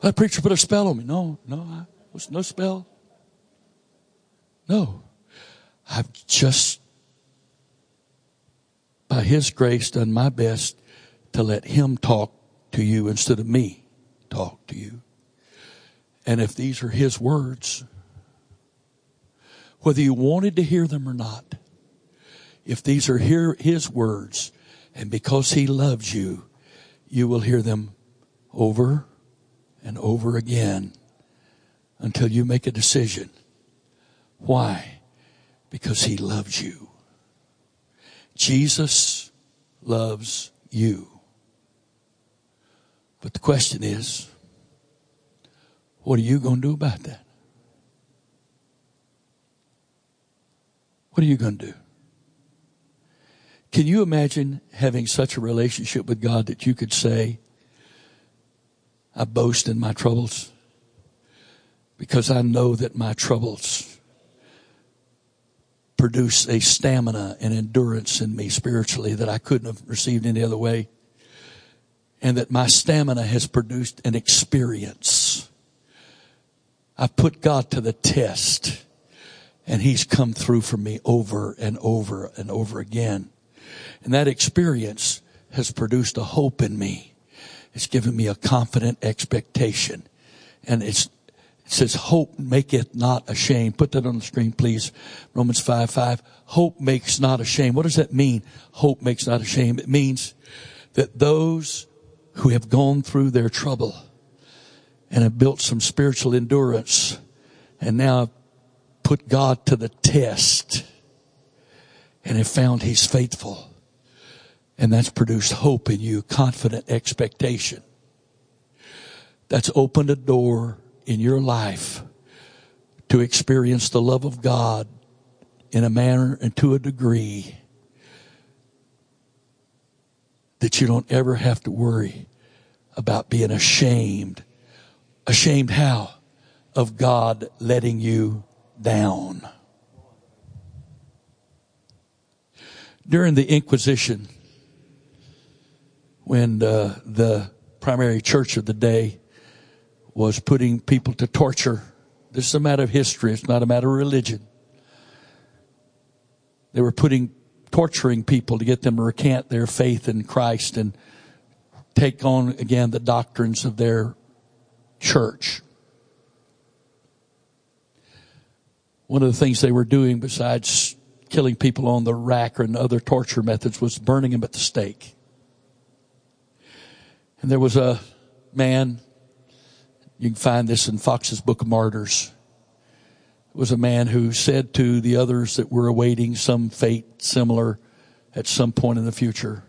That preacher put a spell on me. No, no, I, was no spell. No. I've just, by His grace, done my best to let Him talk to you instead of me talk to you. And if these are His words, whether you wanted to hear them or not, if these are His words, and because He loves you, you will hear them over and over again until you make a decision. Why? Because He loves you. Jesus loves you. But the question is, what are you going to do about that? What are you going to do? Can you imagine having such a relationship with God that you could say, I boast in my troubles because I know that my troubles produce a stamina and endurance in me spiritually that I couldn't have received any other way. And that my stamina has produced an experience. I've put God to the test and he's come through for me over and over and over again. And that experience has produced a hope in me. It's given me a confident expectation. And it's, it says, hope maketh not ashamed. Put that on the screen, please. Romans 5, 5. Hope makes not ashamed. What does that mean? Hope makes not ashamed. It means that those who have gone through their trouble and have built some spiritual endurance and now put God to the test and have found He's faithful. And that's produced hope in you, confident expectation. That's opened a door in your life to experience the love of God in a manner and to a degree that you don't ever have to worry about being ashamed. Ashamed how? Of God letting you down. During the Inquisition, when uh, the primary church of the day was putting people to torture, this is a matter of history, it's not a matter of religion. They were putting, torturing people to get them to recant their faith in Christ and take on again the doctrines of their church. One of the things they were doing besides killing people on the rack and other torture methods was burning them at the stake. And there was a man, you can find this in Fox's Book of Martyrs. It was a man who said to the others that were awaiting some fate similar at some point in the future,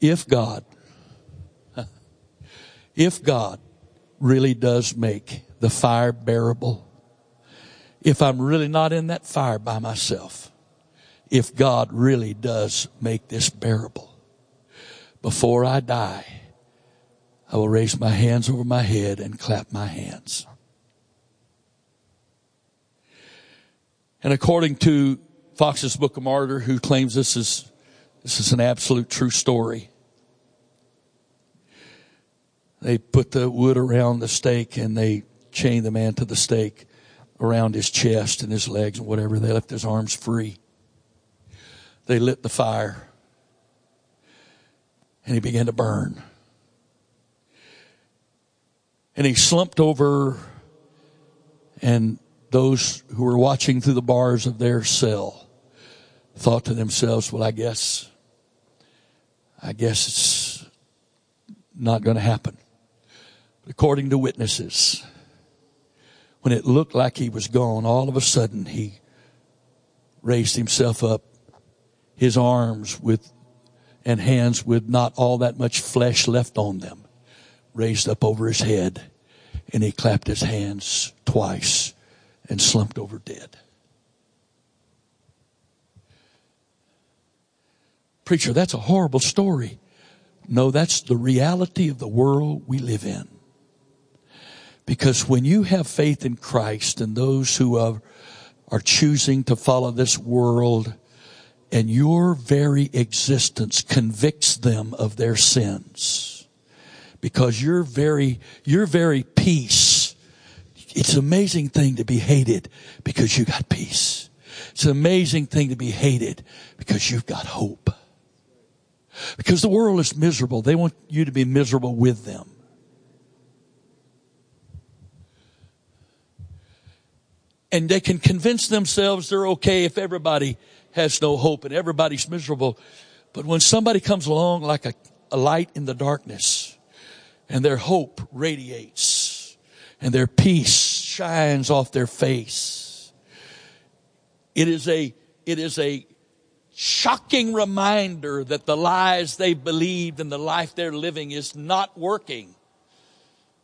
if God, if God really does make the fire bearable, if I'm really not in that fire by myself, if God really does make this bearable, before I die, I will raise my hands over my head and clap my hands. And according to Fox's Book of Martyr, who claims this is, this is an absolute true story, they put the wood around the stake and they chained the man to the stake around his chest and his legs and whatever. They left his arms free. They lit the fire and he began to burn. And he slumped over and those who were watching through the bars of their cell thought to themselves, well, I guess, I guess it's not going to happen. But according to witnesses, when it looked like he was gone, all of a sudden he raised himself up, his arms with and hands with not all that much flesh left on them, raised up over his head, and he clapped his hands twice and slumped over dead. Preacher, that's a horrible story. No, that's the reality of the world we live in. Because when you have faith in Christ and those who are, are choosing to follow this world and your very existence convicts them of their sins because your very, your very peace it's an amazing thing to be hated because you got peace. It's an amazing thing to be hated because you've got hope. Because the world is miserable. They want you to be miserable with them. And they can convince themselves they're okay if everybody has no hope and everybody's miserable. But when somebody comes along like a, a light in the darkness and their hope radiates and their peace shines off their face. It is a, it is a shocking reminder that the lies they believed and the life they're living is not working.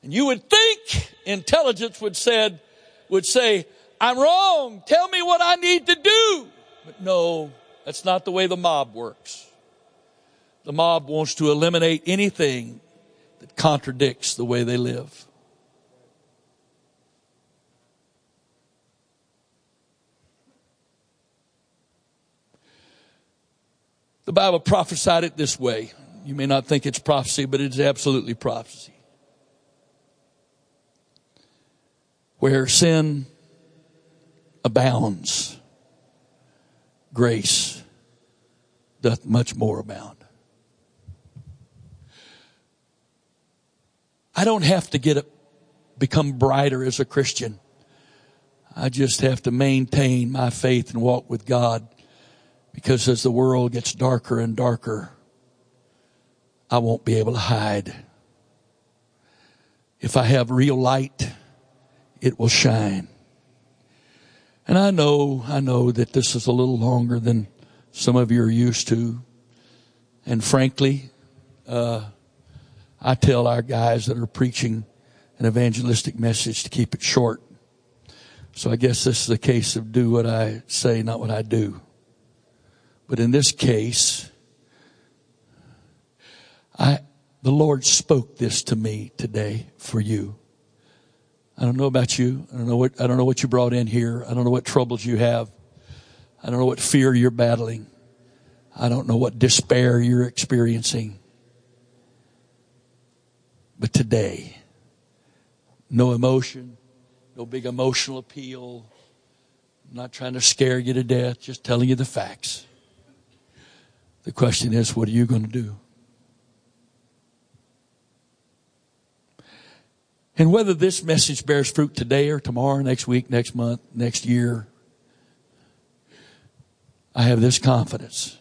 And you would think intelligence would said, would say, I'm wrong. Tell me what I need to do. But no, that's not the way the mob works. The mob wants to eliminate anything that contradicts the way they live. The Bible prophesied it this way. You may not think it's prophecy, but it's absolutely prophecy. Where sin abounds, grace doth much more abound. I don't have to get a, become brighter as a Christian. I just have to maintain my faith and walk with God because as the world gets darker and darker, I won't be able to hide. If I have real light, it will shine. And I know, I know that this is a little longer than some of you are used to. And frankly, uh, I tell our guys that are preaching an evangelistic message to keep it short. So I guess this is a case of do what I say, not what I do. But in this case, I, the Lord spoke this to me today for you. I don't know about you. I don't know what, I don't know what you brought in here. I don't know what troubles you have. I don't know what fear you're battling. I don't know what despair you're experiencing. But today, no emotion, no big emotional appeal. I'm not trying to scare you to death, just telling you the facts. The question is, what are you going to do? And whether this message bears fruit today or tomorrow, next week, next month, next year, I have this confidence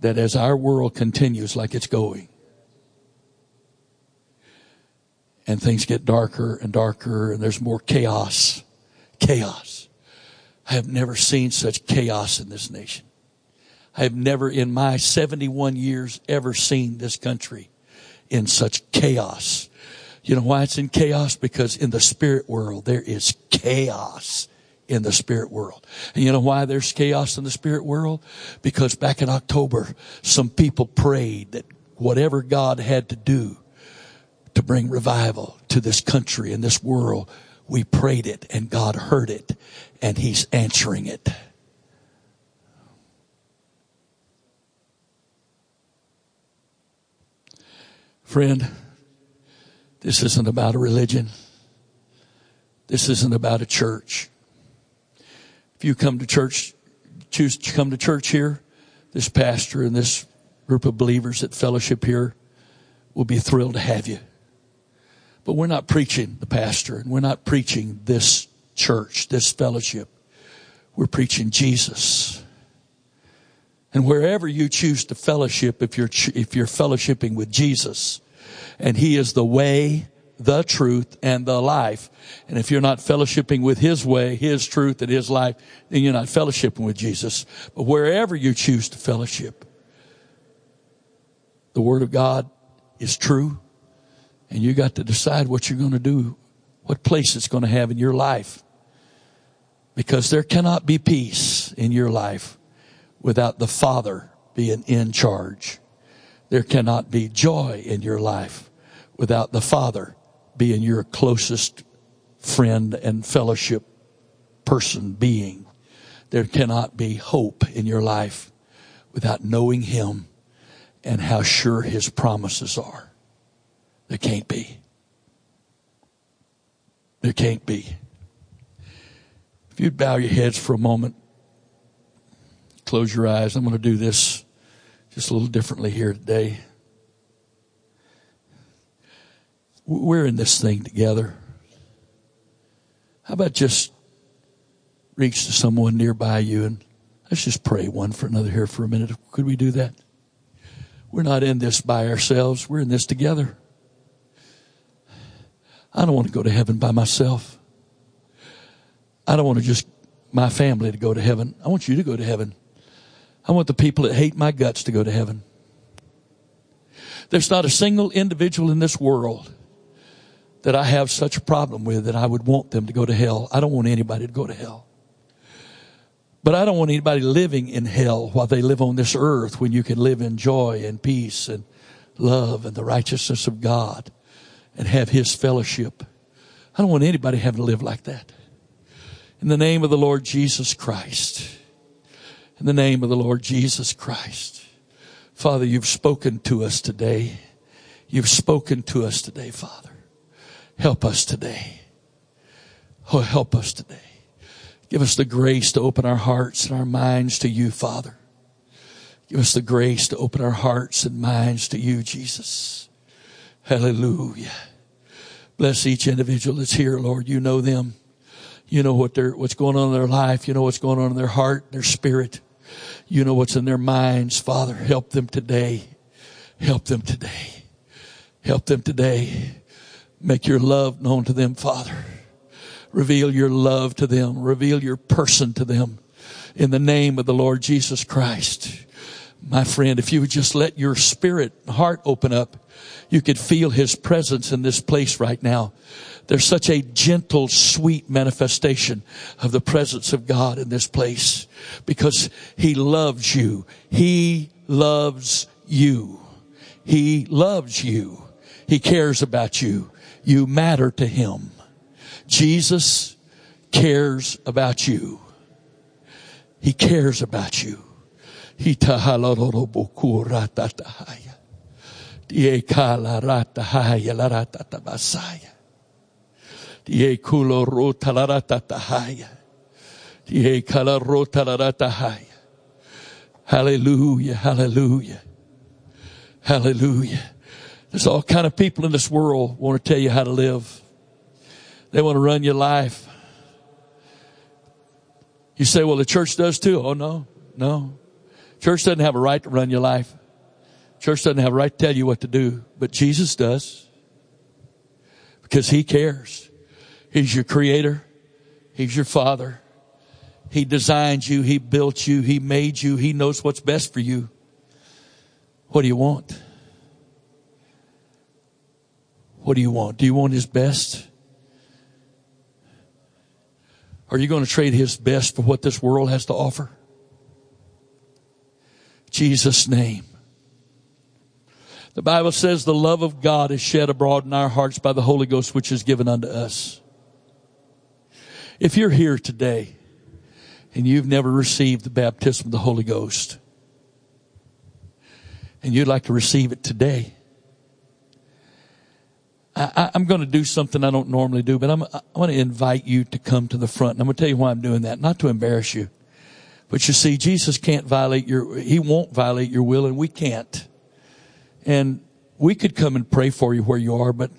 that as our world continues like it's going, and things get darker and darker, and there's more chaos, chaos. I have never seen such chaos in this nation. I have never in my 71 years ever seen this country in such chaos. You know why it's in chaos? Because in the spirit world, there is chaos in the spirit world. And you know why there's chaos in the spirit world? Because back in October, some people prayed that whatever God had to do to bring revival to this country and this world, we prayed it and God heard it and He's answering it. Friend, this isn't about a religion. This isn't about a church. If you come to church, choose to come to church here, this pastor and this group of believers at fellowship here will be thrilled to have you. But we're not preaching the pastor and we're not preaching this church, this fellowship. We're preaching Jesus. And wherever you choose to fellowship, if you're, if you're fellowshipping with Jesus, and He is the way, the truth, and the life. And if you're not fellowshipping with His way, His truth, and His life, then you're not fellowshipping with Jesus. But wherever you choose to fellowship, the Word of God is true, and you got to decide what you're going to do, what place it's going to have in your life. Because there cannot be peace in your life without the Father being in charge. There cannot be joy in your life without the Father being your closest friend and fellowship person being. There cannot be hope in your life without knowing Him and how sure His promises are. There can't be. There can't be. If you'd bow your heads for a moment, close your eyes. I'm going to do this just a little differently here today. We're in this thing together. How about just reach to someone nearby you and let's just pray one for another here for a minute. Could we do that? We're not in this by ourselves. We're in this together. I don't want to go to heaven by myself. I don't want to just my family to go to heaven. I want you to go to heaven. I want the people that hate my guts to go to heaven. There's not a single individual in this world that I have such a problem with that I would want them to go to hell. I don't want anybody to go to hell. But I don't want anybody living in hell while they live on this earth when you can live in joy and peace and love and the righteousness of God and have His fellowship. I don't want anybody having to live like that. In the name of the Lord Jesus Christ. In the name of the Lord Jesus Christ. Father, you've spoken to us today. You've spoken to us today, Father. Help us today. Oh, help us today. Give us the grace to open our hearts and our minds to you, Father. Give us the grace to open our hearts and minds to you, Jesus. Hallelujah. Bless each individual that's here, Lord. You know them. You know what they're, what's going on in their life. You know what's going on in their heart, their spirit. You know what's in their minds. Father, help them today. Help them today. Help them today. Make your love known to them, Father. Reveal your love to them. Reveal your person to them. In the name of the Lord Jesus Christ. My friend, if you would just let your spirit heart open up, you could feel his presence in this place right now. There's such a gentle, sweet manifestation of the presence of God in this place because he loves you. He loves you. He loves you. He cares about you you matter to him. Jesus cares about you. He cares about you. He tahalorobokuratahaya. Diekalaratahaya laratatabasaya. Diekulorotalaratahaya. Diekalarotalatahaya. Hallelujah, hallelujah. Hallelujah. There's all kind of people in this world want to tell you how to live. They want to run your life. You say, well, the church does too. Oh, no, no. Church doesn't have a right to run your life. Church doesn't have a right to tell you what to do, but Jesus does. Because he cares. He's your creator. He's your father. He designed you. He built you. He made you. He knows what's best for you. What do you want? What do you want? Do you want his best? Are you going to trade his best for what this world has to offer? Jesus' name. The Bible says the love of God is shed abroad in our hearts by the Holy Ghost, which is given unto us. If you're here today and you've never received the baptism of the Holy Ghost, and you'd like to receive it today, I, am going to do something I don't normally do, but I'm, I to invite you to come to the front. And I'm going to tell you why I'm doing that. Not to embarrass you, but you see, Jesus can't violate your, He won't violate your will and we can't. And we could come and pray for you where you are, but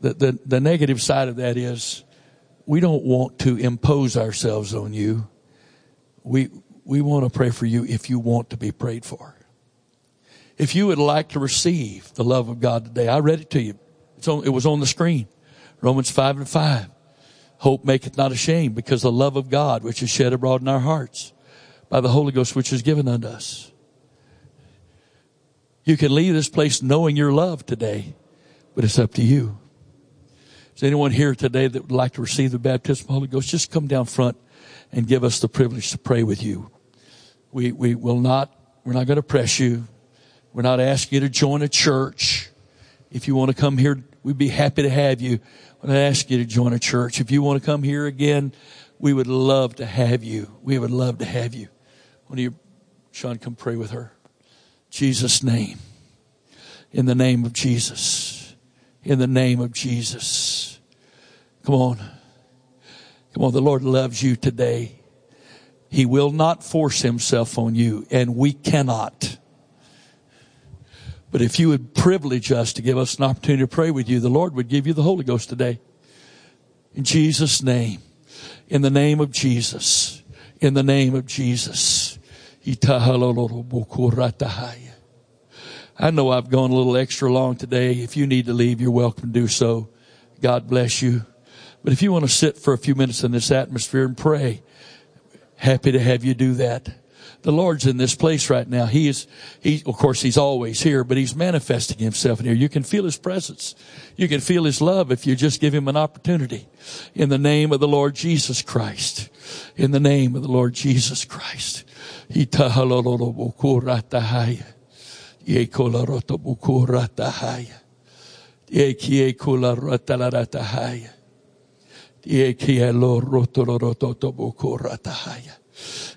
the, the, the negative side of that is we don't want to impose ourselves on you. We, we want to pray for you if you want to be prayed for. If you would like to receive the love of God today, I read it to you. On, it was on the screen. Romans 5 and 5. Hope maketh not ashamed because the love of God which is shed abroad in our hearts by the Holy Ghost which is given unto us. You can leave this place knowing your love today, but it's up to you. Is anyone here today that would like to receive the baptism of the Holy Ghost? Just come down front and give us the privilege to pray with you. We, we will not, we're not going to press you. We're not asking you to join a church. If you want to come here, we'd be happy to have you. We're not asking you to join a church. If you want to come here again, we would love to have you. We would love to have you. When you, Sean, come pray with her. Jesus' name. In the name of Jesus. In the name of Jesus. Come on. Come on. The Lord loves you today. He will not force himself on you, and we cannot. But if you would privilege us to give us an opportunity to pray with you, the Lord would give you the Holy Ghost today. In Jesus' name. In the name of Jesus. In the name of Jesus. I know I've gone a little extra long today. If you need to leave, you're welcome to do so. God bless you. But if you want to sit for a few minutes in this atmosphere and pray, happy to have you do that. The Lord's in this place right now. He is, he, of course, He's always here, but He's manifesting Himself in here. You can feel His presence. You can feel His love if you just give Him an opportunity. In the name of the Lord Jesus Christ. In the name of the Lord Jesus Christ.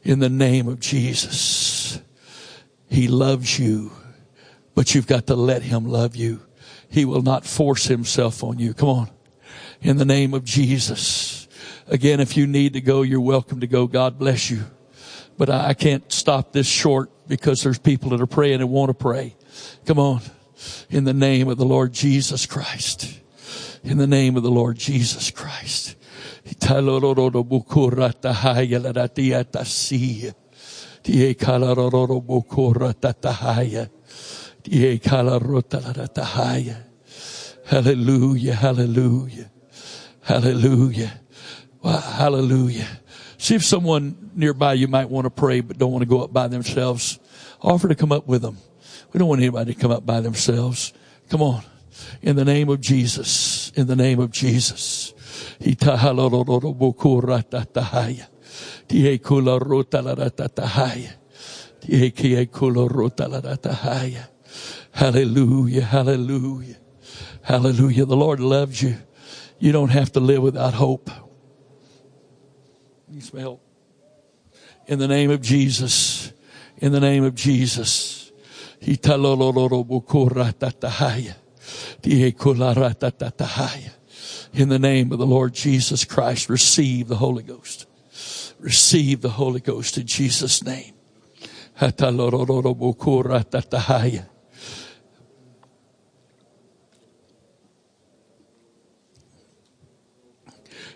In the name of Jesus, He loves you, but you've got to let Him love you. He will not force Himself on you. Come on. In the name of Jesus. Again, if you need to go, you're welcome to go. God bless you. But I can't stop this short because there's people that are praying and want to pray. Come on. In the name of the Lord Jesus Christ. In the name of the Lord Jesus Christ. Hallelujah, hallelujah, hallelujah, hallelujah. See if someone nearby you might want to pray but don't want to go up by themselves. Offer to come up with them. We don't want anybody to come up by themselves. Come on. In the name of Jesus. In the name of Jesus. Hallelujah, hallelujah, hallelujah. The Lord loves you. You don't have to live without hope. You smell. In the name of Jesus. In the name of Jesus. In the name of the Lord Jesus Christ, receive the Holy Ghost. Receive the Holy Ghost in Jesus' name.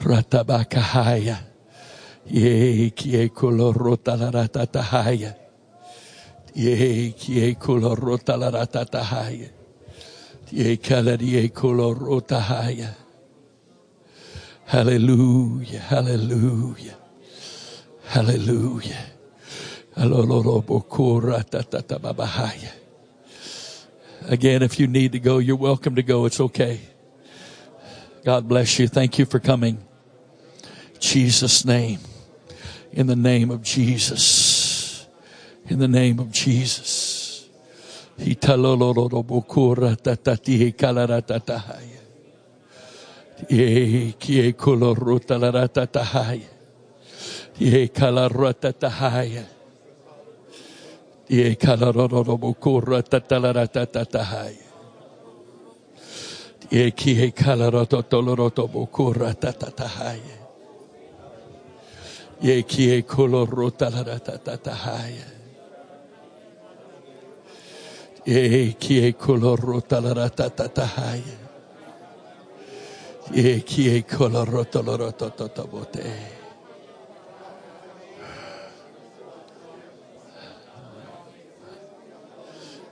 Ratabakahaya. Ye kie kolorota la ratatahaya. Ye kie kolorota la ratatahaya. Ye kalarie kolorotahaya. Hallelujah, hallelujah, hallelujah. Alolorobokora tatatababahaya. Again, if you need to go, you're welcome to go. It's okay. God bless you. Thank you for coming. Jesus' name. In the name of Jesus. In the name of Jesus. Kolorota laratatahaya. Ye kalaratatahaya. Ye kalarorobokora tatalaratatahatahaya. Ye Ye kie kalarototolorotobokora tatatahaya. Ye kie kolorota laratatahaya. Ye kie kolorota laratatahaya. Ye kie kolorota lorotototobote. Hallelujah. Hallelujah. Hallelujah. Lo lo lo lo bukura tai la ra ta ti ki ta ta ta hai. E ki e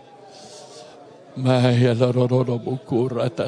Maya la ro ro ro bukura ta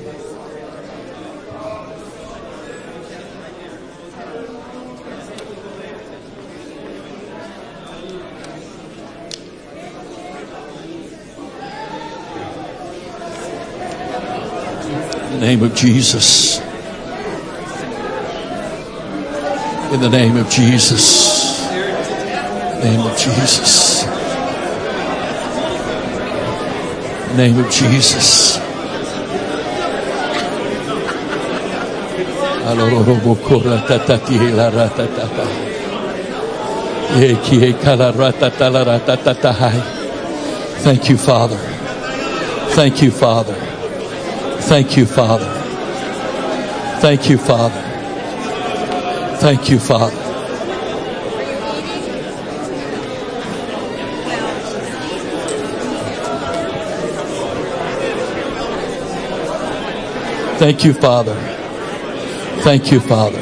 Name of Jesus. In the name of Jesus. Name of Jesus. Name of Jesus. Alorobo kora tatati la you, Ye kie you, Father. Thank you, Father. Thank you, Father. Thank you, Father. Thank you, Father.